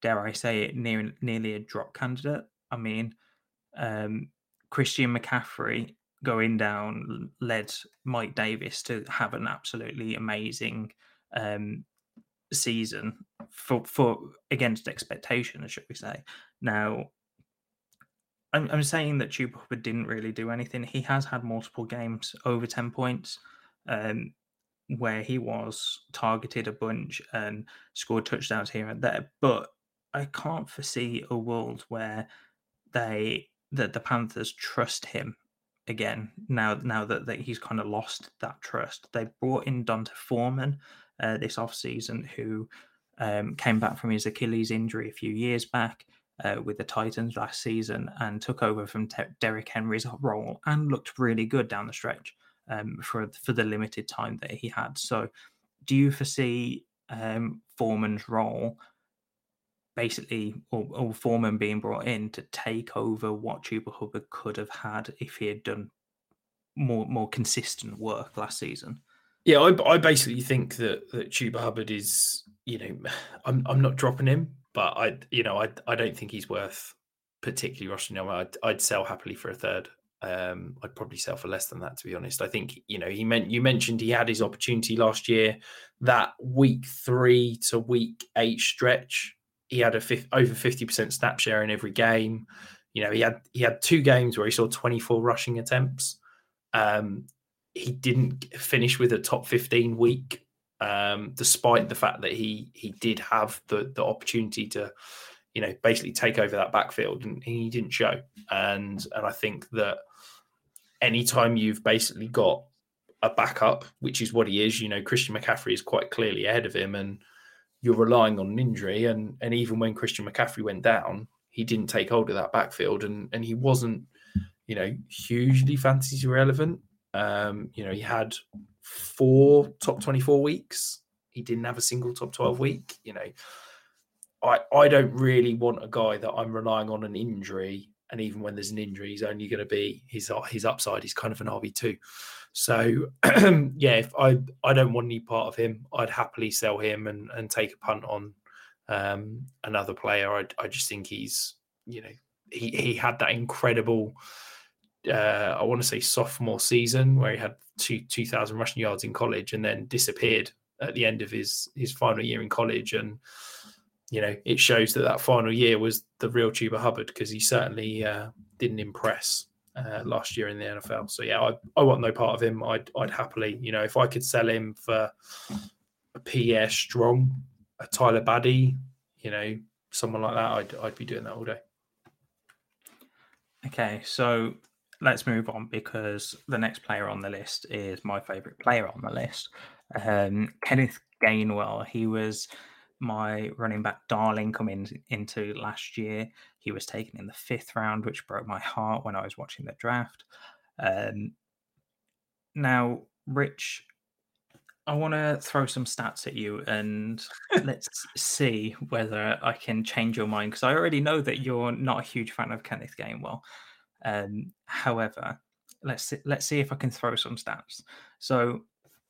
dare I say it, near, nearly a drop candidate. I mean, um, Christian McCaffrey going down led Mike Davis to have an absolutely amazing um, season for for against expectations, should we say? Now, I'm, I'm saying that Hubbard didn't really do anything. He has had multiple games over 10 points um, where he was targeted a bunch and scored touchdowns here and there. But I can't foresee a world where they that the Panthers trust him again now now that, that he's kind of lost that trust. They brought in D'Onta Foreman uh, this offseason who um, came back from his Achilles injury a few years back uh, with the Titans last season and took over from Te- Derrick Henry's role and looked really good down the stretch um, for for the limited time that he had. So, do you foresee um, Foreman's role basically, or, or, Foreman being brought in to take over what Chuba Hubbard could have had if he had done more more consistent work last season? Yeah, I, I basically think that that Chuba Hubbard is, you know, I'm I'm not dropping him, but I, you know, I I don't think he's worth particularly rushing him. I'd, I'd sell happily for a third. Um, I'd probably sell for less than that, to be honest. I think you know he meant you mentioned he had his opportunity last year. That week three to week eight stretch, he had a fifth, over fifty percent snap share in every game. You know, he had he had two games where he saw twenty four rushing attempts. Um, he didn't finish with a top fifteen week, um, despite the fact that he he did have the the opportunity to you know, basically take over that backfield, and he didn't show. And and I think that anytime you've basically got a backup, which is what he is, you know, Christian McCaffrey is quite clearly ahead of him, and you're relying on an injury. And and even when Christian McCaffrey went down, he didn't take hold of that backfield, and and he wasn't, you know, hugely fantasy relevant. Um, you know, he had four top 24 weeks. He didn't have a single top 12 week. You know, I, I don't really want a guy that I'm relying on an injury. And even when there's an injury, he's only going to be his his upside. He's kind of an RB two. So yeah, if I I don't want any part of him, I'd happily sell him and and take a punt on um, another player. I I just think he's you know he he had that incredible. Uh, I want to say sophomore season where he had two two thousand rushing yards in college and then disappeared at the end of his his final year in college and you know, it shows that that final year was the real Chuba Hubbard because he certainly uh, didn't impress uh, last year in the NFL. So yeah, I, I want no part of him. I'd I'd happily, you know, if I could sell him for a Pierre Strong, a Tyler Badie, you know, someone like that, I'd I'd be doing that all day. Okay, so let's move on because the next player on the list is my favorite player on the list, um, Kenneth Gainwell. He was my running back darling coming into last year. He was taken in the fifth round, which broke my heart when I was watching the draft. Um, now, Rich, I want to throw some stats at you and let's see whether I can change your mind because I already know that you're not a huge fan of Kenneth Gainwell. Um, however, let's see, let's see if I can throw some stats. So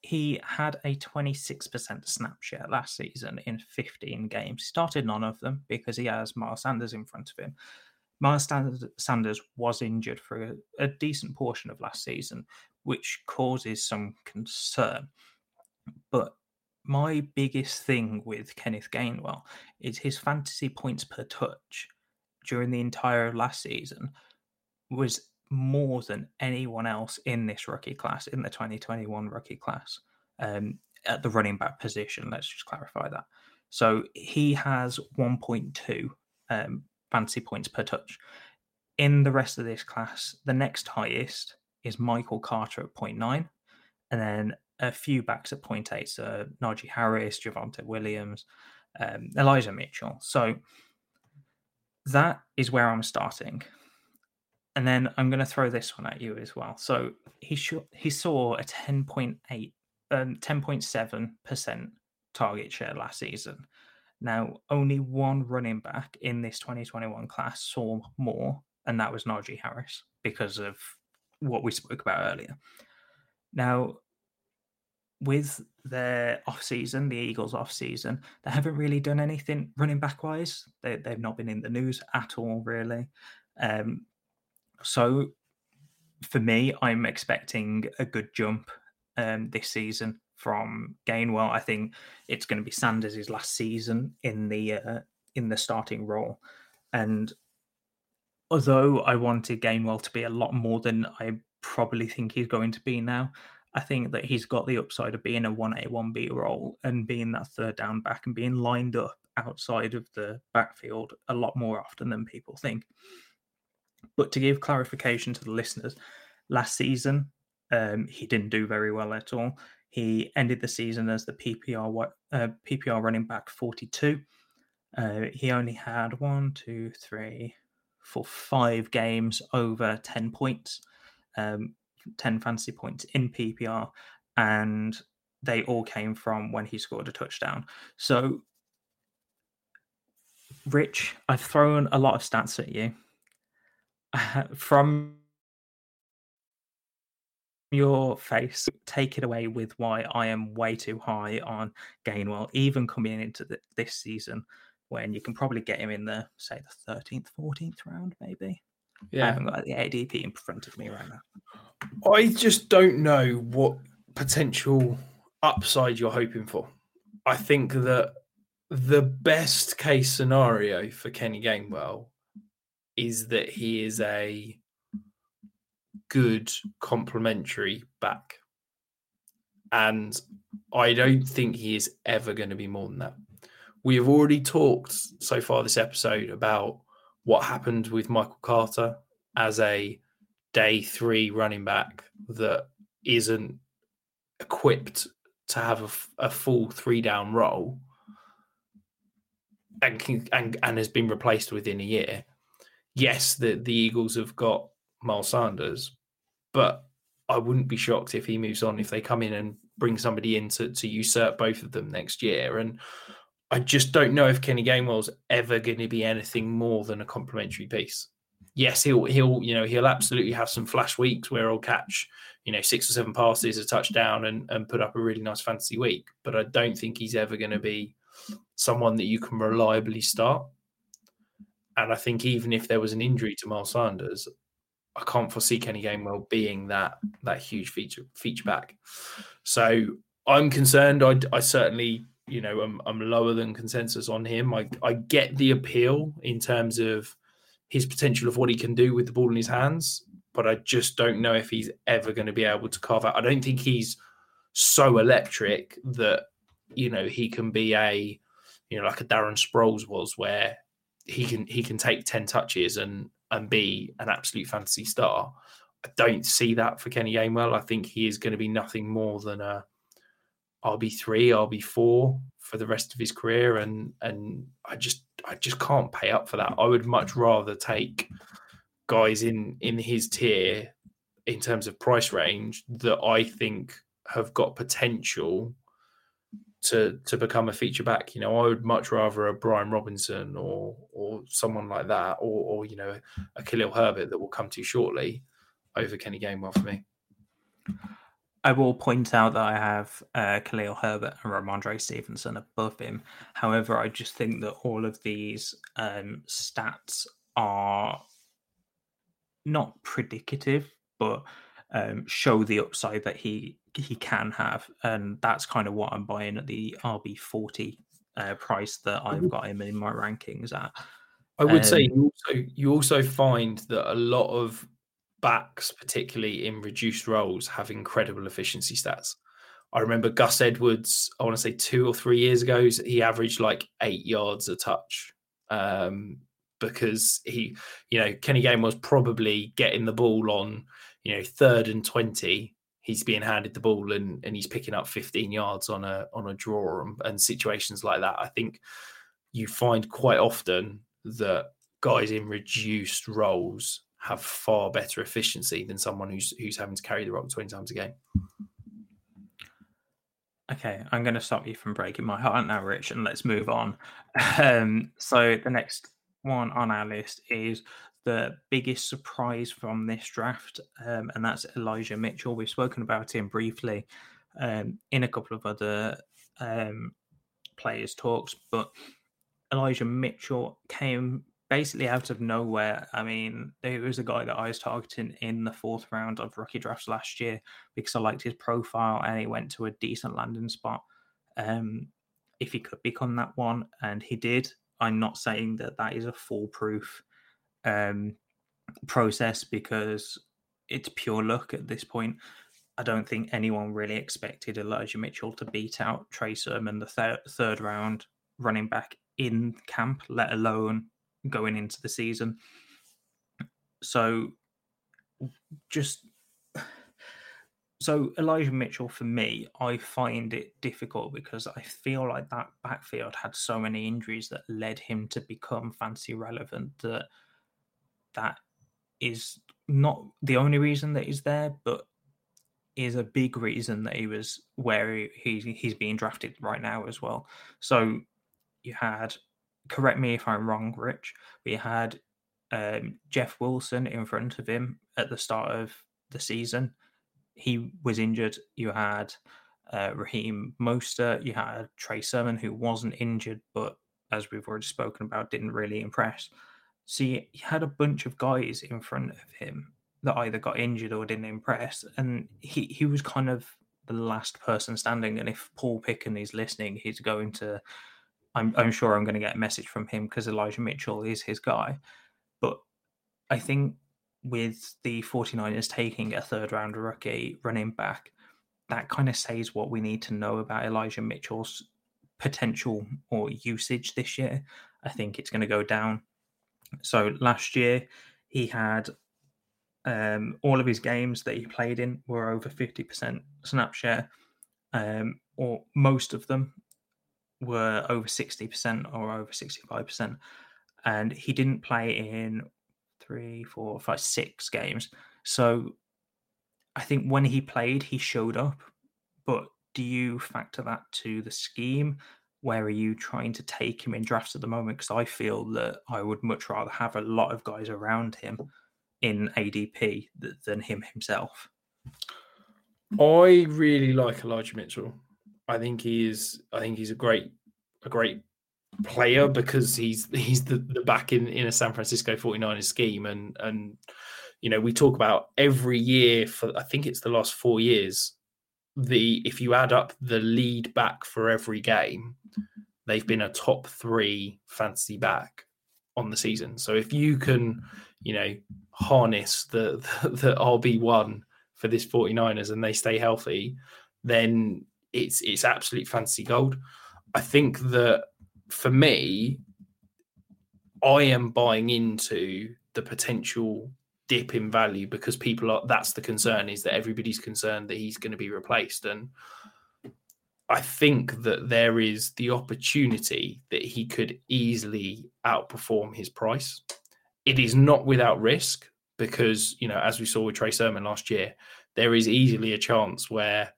he had a 26% snap share last season in 15 games. He started none of them because he has Miles Sanders in front of him. Miles Sanders was injured for a, a decent portion of last season, which causes some concern. But my biggest thing with Kenneth Gainwell is his fantasy points per touch during the entire last season was more than anyone else in this rookie class, in the 2021 rookie class, um, at the running back position. Let's just clarify that. So he has 1.2 um, fantasy points per touch. In the rest of this class, the next highest is Michael Carter at 0.9, and then a few backs at 0.8. So Najee Harris, Javonte Williams, um, Elijah Mitchell. So that is where I'm starting and then I'm going to throw this one at you as well. So he he saw a 10.8, um, 10.7% target share last season. Now, only one running back in this 2021 class saw more, and that was Najee Harris because of what we spoke about earlier. Now, with their off season, the Eagles off season, they haven't really done anything running back wise. They, they've not been in the news at all, really. Um, so for me, I'm expecting a good jump um, this season from Gainwell. I think it's going to be Sanders' last season in the uh, in the starting role, and although I wanted Gainwell to be a lot more than I probably think he's going to be now, I think that he's got the upside of being a 1A, 1B role and being that third down back and being lined up outside of the backfield a lot more often than people think. But to give clarification to the listeners, last season, um, he didn't do very well at all. He ended the season as the PPR uh, PPR running back 42. Uh, he only had one, two, three, four, five games over 10 points. Um, 10 fantasy points in PPR, and they all came from when he scored a touchdown. So, Rich, I've thrown a lot of stats at you. from your face, take it away with why I am way too high on Gainwell, even coming into the, this season when you can probably get him in the, say, the 13th, 14th round, maybe. Yeah. I haven't got the ADP in front of me right now. I just don't know what potential upside you're hoping for. I think that the best case scenario for Kenny Gainwell is that he is a good complementary back. And I don't think he is ever going to be more than that. We have already talked so far this episode about what happened with Michael Carter as a day three running back that isn't equipped to have a, a full three down role and, can, and and has been replaced within a year. Yes, the, the Eagles have got Miles Sanders, but I wouldn't be shocked if he moves on if they come in and bring somebody in to, to usurp both of them next year. And I just don't know if Kenny Gainwell's ever going to be anything more than a complimentary piece. Yes, he'll he'll you know he'll absolutely have some flash weeks where he'll catch you know six or seven passes, a touchdown, and and put up a really nice fantasy week. But I don't think he's ever going to be someone that you can reliably start. And I think even if there was an injury to Miles Sanders, I can't foresee Kenny Gainwell being that that huge feature feature back. So I'm concerned. I, I certainly you know, I'm, I'm lower than consensus on him. I, I get the appeal in terms of his potential of what he can do with the ball in his hands, but I just don't know if he's ever going to be able to carve out. I don't think he's so electric that, you know, he can be a, you know, like a Darren Sproles was, where he can he can take 10 touches and and be an absolute fantasy star. I don't see that for Kenny Gainwell. I think he is going to be nothing more than a RB three, RB four for the rest of his career, and and I just I just can't pay up for that. I would much rather take guys in in his tier in terms of price range that I think have got potential to to become a feature back. You know, I would much rather a Brian Robinson or or someone like that, or or you know a Khalil Herbert that will come to you shortly over Kenny Gainwell for me. I will point out that I have uh, Khalil Herbert and Rhamondre Stevenson above him. However, I just think that all of these um, stats are not predicative, but um, show the upside that he he can have, and that's kind of what I'm buying at the RB forty uh, price that I've got him in my rankings at. I would um, say you also you also find that a lot of backs, particularly in reduced roles, have incredible efficiency stats. I remember Gus Edwards, I want to say two or three years ago, he averaged like eight yards a touch. Um, because he, you know, Kenny Gainwell's probably getting the ball on, you know, third and 20. He's being handed the ball and, and he's picking up 15 yards on a on a draw and, and situations like that. I think you find quite often that guys in reduced roles have far better efficiency than someone who's who's having to carry the rock 20 times a game. Okay, I'm going to stop you from breaking my heart now, Rich, and let's move on. Um, so the next one on our list is the biggest surprise from this draft, um, and that's Elijah Mitchell. We've spoken about him briefly um, in a couple of other um, players' talks, but Elijah Mitchell came basically out of nowhere. I mean, there was a guy that I was targeting in the fourth round of rookie drafts last year because I liked his profile and he went to a decent landing spot. Um, if he could become that one, and he did. I'm not saying that that is a foolproof um, process because it's pure luck at this point. I don't think anyone really expected Elijah Mitchell to beat out Trey Sermon the thir- third round running back in camp, let alone going into the season. So just so Elijah Mitchell for me, I find it difficult because I feel like that backfield had so many injuries that led him to become fancy relevant that that is not the only reason that he's there, but is a big reason that he was where he, he he's being drafted right now as well. So you had correct me if I'm wrong, Rich. We had um, Jeff Wilson in front of him at the start of the season. He was injured. You had uh, Raheem Mostert. You had Trey Sermon, who wasn't injured, but as we've already spoken about, didn't really impress. So you had a bunch of guys in front of him that either got injured or didn't impress, and he he was kind of the last person standing. And if Paul Picken is listening, he's going to. I'm I'm sure I'm going to get a message from him because Elijah Mitchell is his guy. But I think with the 49ers taking a third round rookie running back, that kind of says what we need to know about Elijah Mitchell's potential or usage this year. I think it's going to go down. So last year, he had um, all of his games that he played in were over 50% snap share, um, or most of them were over 60% or over 65% and he didn't play in three, four, five, six games. So I think when he played, he showed up. But do you factor that to the scheme? Where are you trying to take him in drafts at the moment? Because I feel that I would much rather have a lot of guys around him in ADP than him himself. I really like Elijah Mitchell. I think he is. I think he's a great, a great player because he's he's the, the back in, in a San Francisco 49ers scheme and and you know we talk about every year for I think it's the last 4 years the if you add up the lead back for every game they've been a top 3 fantasy back on the season. So if you can you know harness the the, the RB1 for this 49ers and they stay healthy then it's it's absolute fantasy gold. I think that for me, I am buying into the potential dip in value because people are that's the concern is that everybody's concerned that he's going to be replaced. And I think that there is the opportunity that he could easily outperform his price. It is not without risk because, you know, as we saw with Trey Sermon last year, there is easily a chance where,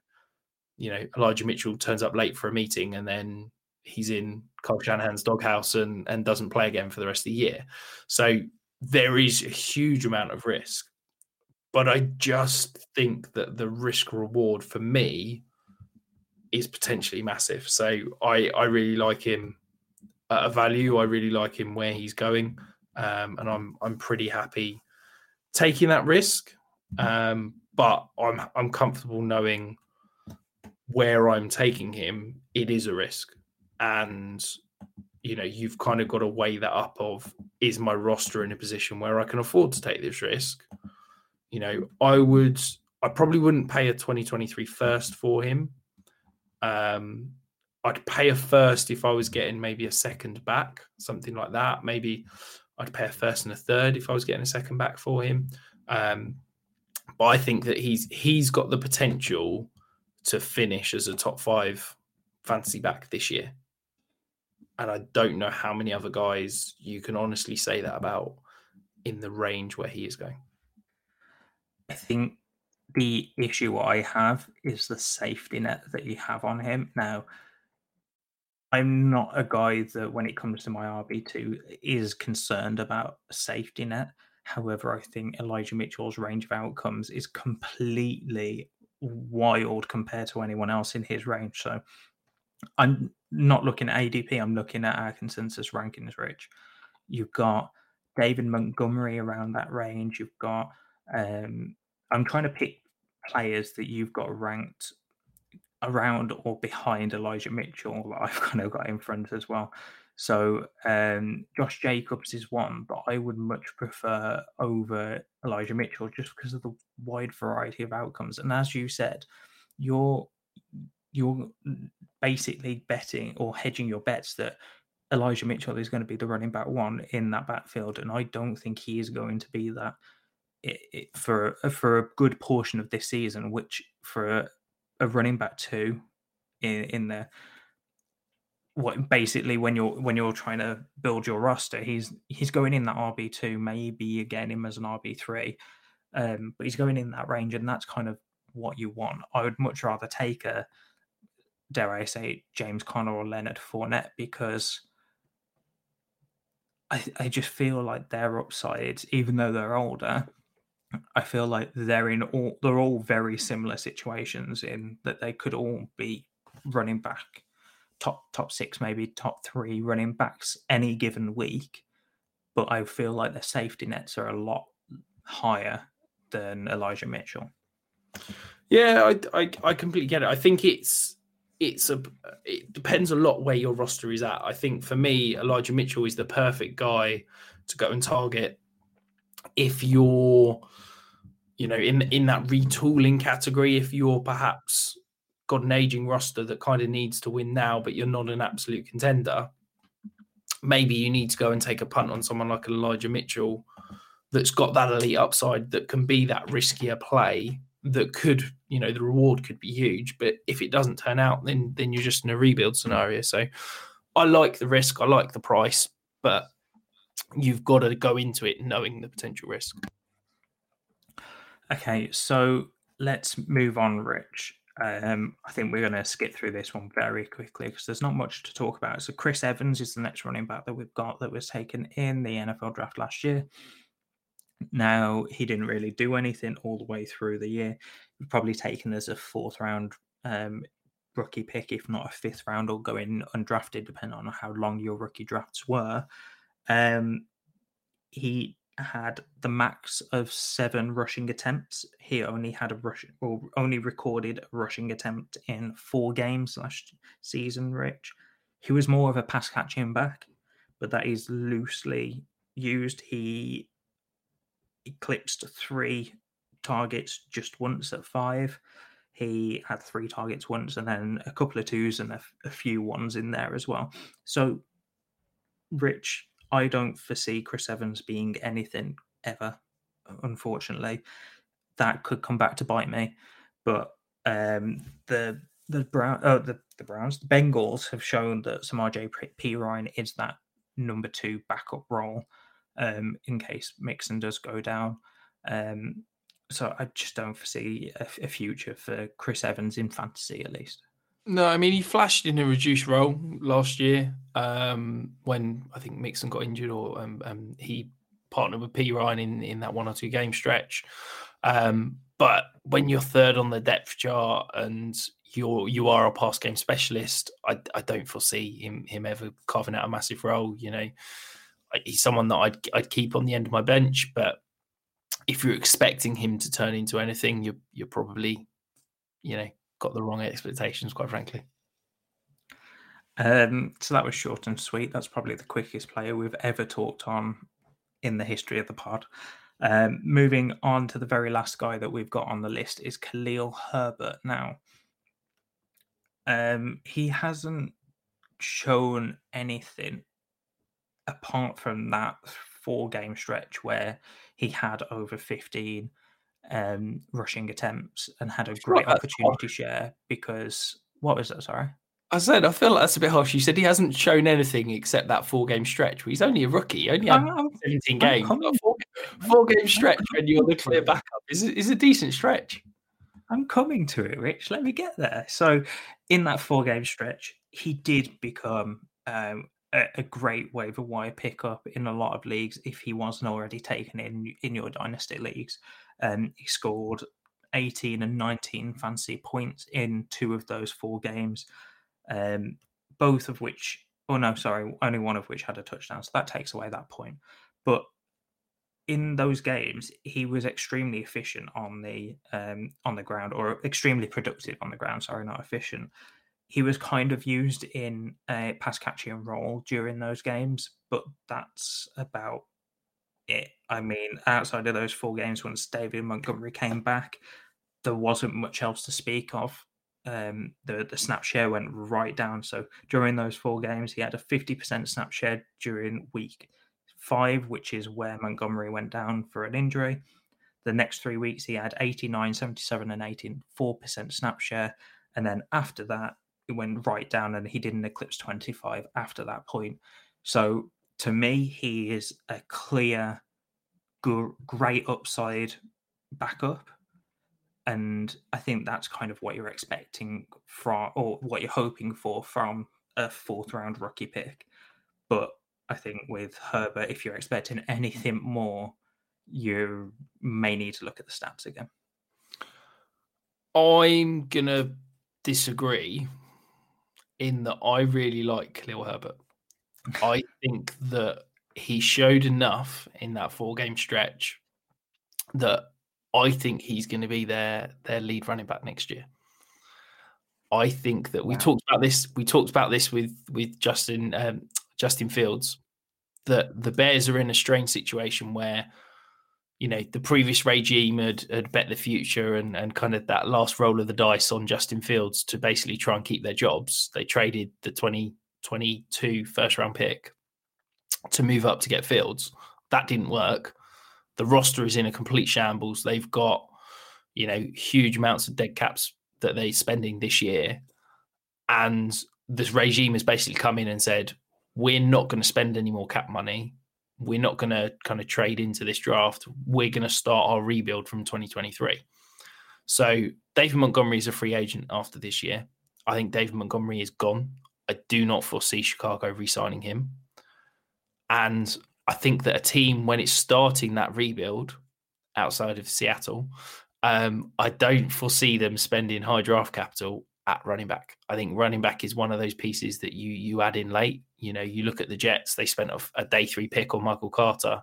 you know, Elijah Mitchell turns up late for a meeting and then he's in Kyle Shanahan's doghouse and, and doesn't play again for the rest of the year. So there is a huge amount of risk. But I just think that the risk reward for me is potentially massive. So I, I really like him at a value. I really like him where he's going. Um, and I'm I'm pretty happy taking that risk. Um, but I'm I'm comfortable knowing where I'm taking him, it is a risk and you know you've kind of got to weigh that up of is my roster in a position where I can afford to take this risk you know I would I probably wouldn't pay a 2023 first for him um I'd pay a first if I was getting maybe a second back something like that. Maybe I'd pay a first and a third if I was getting a second back for him. Um but I think that he's he's got the potential to finish as a top 5 fantasy back this year. And I don't know how many other guys you can honestly say that about in the range where he is going. I think the issue I have is the safety net that you have on him. Now, I'm not a guy that, when it comes to my RB2, is concerned about safety net. However, I think Elijah Mitchell's range of outcomes is completely wild compared to anyone else in his range. So I'm not looking at ADP, I'm looking at our consensus rankings, Rich. You've got David Montgomery around that range. You've got, um, I'm trying to pick players that you've got ranked around or behind Elijah Mitchell that I've kind of got in front as well. So um, Josh Jacobs is one, but I would much prefer over Elijah Mitchell just because of the wide variety of outcomes. And as you said, you're you're basically betting or hedging your bets that Elijah Mitchell is going to be the running back one in that backfield, and I don't think he is going to be that it, it, for for a good portion of this season. Which for a, a running back two in in there, what basically when you're when you're trying to build your roster, he's he's going in that RB two, maybe again him as an RB three, um, but he's going in that range, and that's kind of what you want. I would much rather take a dare I say James Conner or Leonard Fournette because I, I just feel like their upsides, even though they're older, I feel like they're in all they're all very similar situations in that they could all be running back top top six, maybe top three running backs any given week. But I feel like their safety nets are a lot higher than Elijah Mitchell. Yeah, I, I, I completely get it. I think it's it's a it depends a lot where your roster is at. I think for me, Elijah Mitchell is the perfect guy to go and target if you're you know in in that retooling category if you're perhaps got an aging roster that kind of needs to win now but you're not an absolute contender maybe you need to go and take a punt on someone like Elijah Mitchell that's got that elite upside that can be that riskier play that could you know the reward could be huge but if it doesn't turn out then then you're just in a rebuild scenario. So i like the risk i like the price but you've got to go into it knowing the potential risk okay so let's move on rich um, I think we're going to skip through this one very quickly because there's not much to talk about. So Chris Evans is the next running back that we've got that was taken in the NFL draft last year. Now, he didn't really do anything all the way through the year. Probably taken as a fourth round um, rookie pick, if not a fifth round, or going undrafted, depending on how long your rookie drafts were. Um, he had the max of seven rushing attempts. He only had a rush or only recorded a rushing attempt in four games last season, Rich. He was more of a pass catching back, but that is loosely used. He eclipsed three targets just once at five. He had three targets once and then a couple of twos and a, a few ones in there as well. So, Rich, I don't foresee Chris Evans being anything ever, unfortunately. That could come back to bite me. But um, the the Brown, oh, the, the Browns, the Bengals have shown that Samaje Perine is that number two backup role um, in case Mixon does go down. Um, so I just don't foresee a, a, future for Chris Evans in fantasy, at least. No, I mean he flashed in a reduced role last year um, when I think Mixon got injured, or um, um, he partnered with Perine in in that one or two game stretch. Um, but when you're third on the depth chart and you're you are a pass game specialist, I, I don't foresee him him ever carving out a massive role. You know, he's someone that I'd I'd keep on the end of my bench, but if you're expecting him to turn into anything, you're you're probably, you know, got the wrong expectations, quite frankly. Um, so that was short and sweet. That's probably the quickest player we've ever talked on in the history of the pod. Um, moving on to the very last guy that we've got on the list is Khalil Herbert. Now, um, he hasn't shown anything apart from that four game stretch where he had over 15 um, rushing attempts and had a great opportunity share because what was that? Sorry. I said I feel like that's a bit harsh. You said he hasn't shown anything except that four game stretch. Well, he's only a rookie. He only had I'm, 17 games. Four, four, game stretch when you're the clear backup is is a decent stretch. I'm coming to it, Rich. Let me get there. So, in that four game stretch, he did become um, a, a great waiver wire pickup in a lot of leagues if he wasn't already taken in in your dynasty leagues. Um, he scored 18 and 19 fancy points in two of those four games, um, both of which, oh no, sorry, only one of which had a touchdown. So that takes away that point. But in those games, he was extremely efficient on the um, on the ground, or extremely productive on the ground. Sorry, not efficient. he was kind of used in a pass catching role during those games, but that's about it. I mean, outside of those four games, once David Montgomery came back, there wasn't much else to speak of. Um, the the snap share went right down. So during those four games, he had a fifty percent snap share during week five, which is where Montgomery went down for an injury. The next three weeks, he had 89, 77, and 84% snap share. And then after that, it went right down and he didn't eclipse 25 after that point. So to me, he is a clear, great upside backup. And I think that's kind of what you're expecting from, or what you're hoping for from a fourth round rookie pick. But I think with Herbert, if you're expecting anything more, you may need to look at the stats again. I'm gonna disagree in that I really like Khalil Herbert. I think that he showed enough in that four game stretch that I think he's going to be their their lead running back next year. I think that we wow. talked about this. We talked about this with with Justin um, Justin Fields. That the Bears are in a strange situation where, you know, the previous regime had, had bet the future and and kind of that last roll of the dice on Justin Fields to basically try and keep their jobs. They traded the 2022 first round pick to move up to get Fields. That didn't work. The roster is in a complete shambles. They've got, you know, huge amounts of dead caps that they're spending this year. And this regime has basically come in and said, we're not going to spend any more cap money. We're not going to kind of trade into this draft. We're going to start our rebuild from 2023. So David Montgomery is a free agent after this year. I think David Montgomery is gone. I do not foresee Chicago re signing him. And I think that a team, when it's starting that rebuild outside of Seattle, um, I don't foresee them spending high draft capital at running back. I think running back is one of those pieces that you you add in late. You know, you look at the Jets; they spent a, a day three pick on Michael Carter,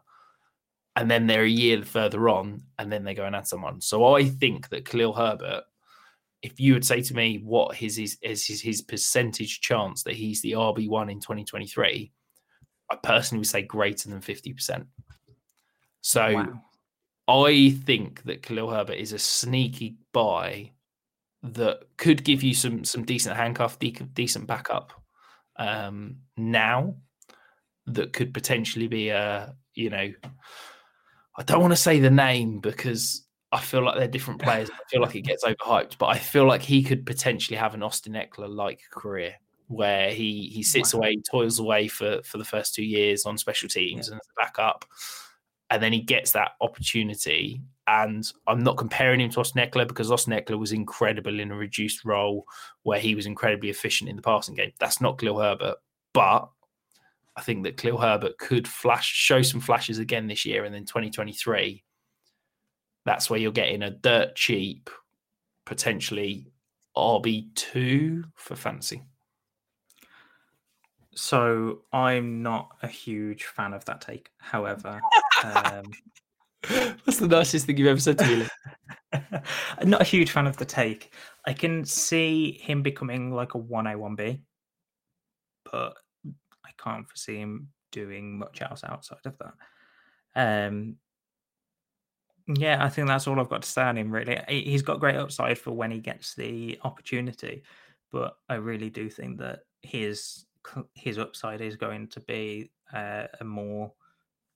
and then they're a year further on, and then they go and add someone. So I think that Khalil Herbert, if you would say to me what his is his, his, his percentage chance that he's the RB one in 2023, I personally would say greater than 50%. So wow. I think that Khalil Herbert is a sneaky buy that could give you some some decent handcuff, decent backup um, now. That could potentially be a you know, I don't want to say the name because I feel like they're different players. I feel like it gets overhyped, but I feel like he could potentially have an Austin Ekeler like career where he he sits wow. away, toils away for for the first two years on special teams yeah. and as a backup, and then he gets that opportunity and I'm not comparing him to Austin Ekeler because Austin Ekeler was incredible in a reduced role where he was incredibly efficient in the passing game. That's not Khalil Herbert. But I think that Khalil Herbert could flash, show some flashes again this year. And then 2023, that's where you're getting a dirt cheap, potentially RB2 for fancy. So I'm not a huge fan of that take. However, um, That's the nicest thing you've ever said to me. I'm not a huge fan of the take. I can see him becoming like a 1A, 1B, but I can't foresee him doing much else outside of that. Um, yeah, I think that's all I've got to say on him, really. He's got great upside for when he gets the opportunity, but I really do think that his his upside is going to be uh, a more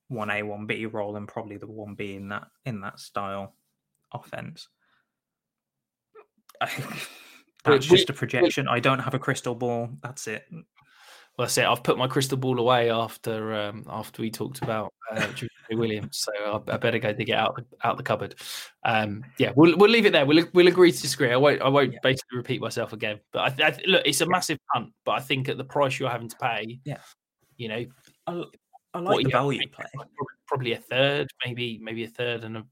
one A, one B role, and probably the one B in that in that style offense. that's just a projection. I don't have a crystal ball. That's it. Well, that's it. I've put my crystal ball away after um, after we talked about uh, Williams, so I, I, better go dig it out out the cupboard. Um, yeah, we'll we'll leave it there. We'll we'll agree to disagree. I won't I won't yeah. basically repeat myself again. But I, I, look, it's a massive punt. But I think at the price you're having to pay, yeah, you know, I like the value play. Probably a third, maybe maybe a third and a,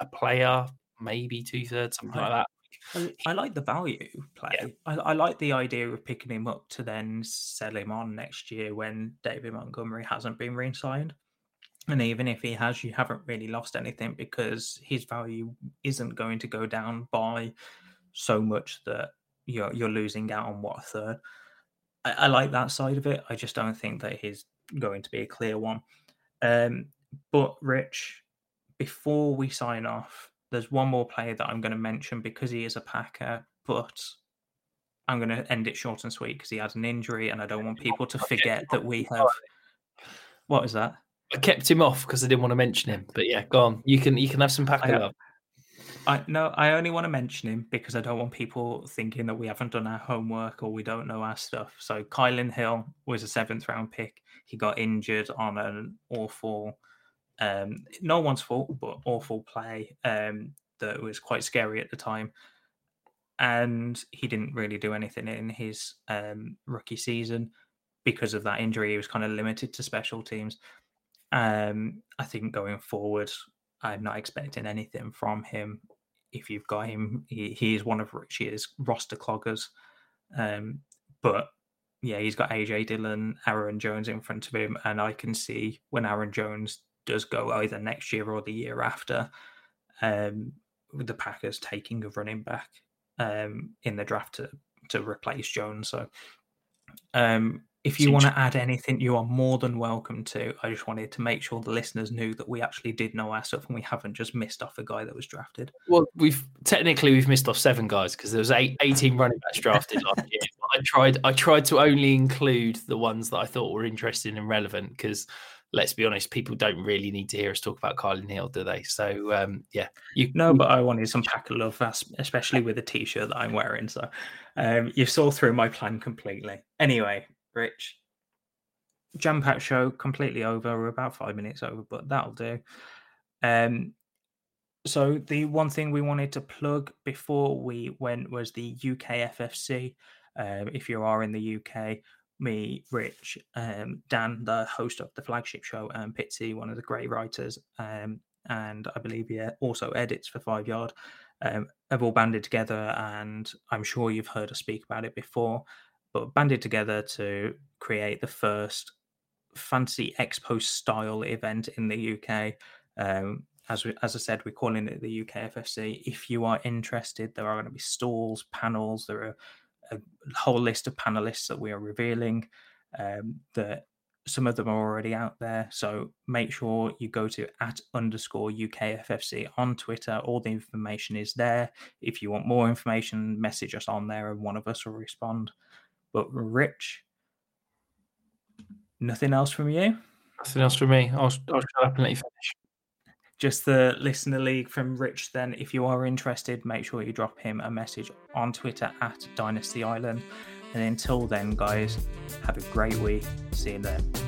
a player, maybe two thirds, something like that. I, I, like the value play. Yeah. I, I, like the idea of picking him up to then sell him on next year when David Montgomery hasn't been re-signed. And even if he has, you haven't really lost anything because his value isn't going to go down by so much that you're you're losing out on what a third. I, I like that side of it. I just don't think that he's going to be a clear one. Um, but Rich, before we sign off, there's one more player that I'm going to mention because he is a Packer, but I'm going to end it short and sweet because he has an injury, and I don't want people to forget that we have. What is that? I kept him off because I didn't want to mention him. But yeah, go on. You can you can have some I, love. I no, I only want to mention him because I don't want people thinking that we haven't done our homework or we don't know our stuff. So Kylin Hill was a seventh round pick. He got injured on an awful, um, no one's fault, but awful play um, that was quite scary at the time. And he didn't really do anything in his um, rookie season because of that injury. He was kind of limited to special teams. Um, I think going forward, I'm not expecting anything from him. If you've got him, he, he is one of Richie's roster cloggers. Um, but yeah, he's got AJ Dillon, Aaron Jones in front of him, and I can see when Aaron Jones does go either next year or the year after, um, with the Packers taking a running back um, in the draft to to replace Jones. So um, if you want to add anything, you are more than welcome to. I just wanted to make sure the listeners knew that we actually did know our stuff and we haven't just missed off a guy that was drafted. Well, we've technically we've missed off seven guys because there was eight, 18 running backs drafted last year. I tried I tried to only include the ones that I thought were interesting and relevant because let's be honest, people don't really need to hear us talk about Kylin Hill, do they? So um, yeah, you no, but I wanted some pack of love, especially with the t-shirt that I'm wearing. So um, you saw through my plan completely. Anyway, Rich. Jam pack show completely over. We're about five minutes over, but that'll do. Um, so the one thing we wanted to plug before we went was the UK FFC. Um, if you are in the UK, me, Rich, um, Dan, the host of the flagship show, and Pitsy, one of the great writers, um, and I believe he also edits for Five Yard, um, have all banded together, and I'm sure you've heard us speak about it before but banded together to create the first fancy expo style event in the UK. Um, as we, as I said, we're calling it the UKFFC. If you are interested, there are going to be stalls, panels. There are a whole list of panelists that we are revealing. Um, that some of them are already out there. So make sure you go to at underscore UKFFC on Twitter. All the information is there. If you want more information, message us on there, and one of us will respond. But Rich, nothing else from you? Nothing else from me. I'll, I'll shut up and let you finish. Just the listener league from Rich. Then, if you are interested, make sure you drop him a message on Twitter at Dynasty Island. And until then, guys, have a great week. See you then.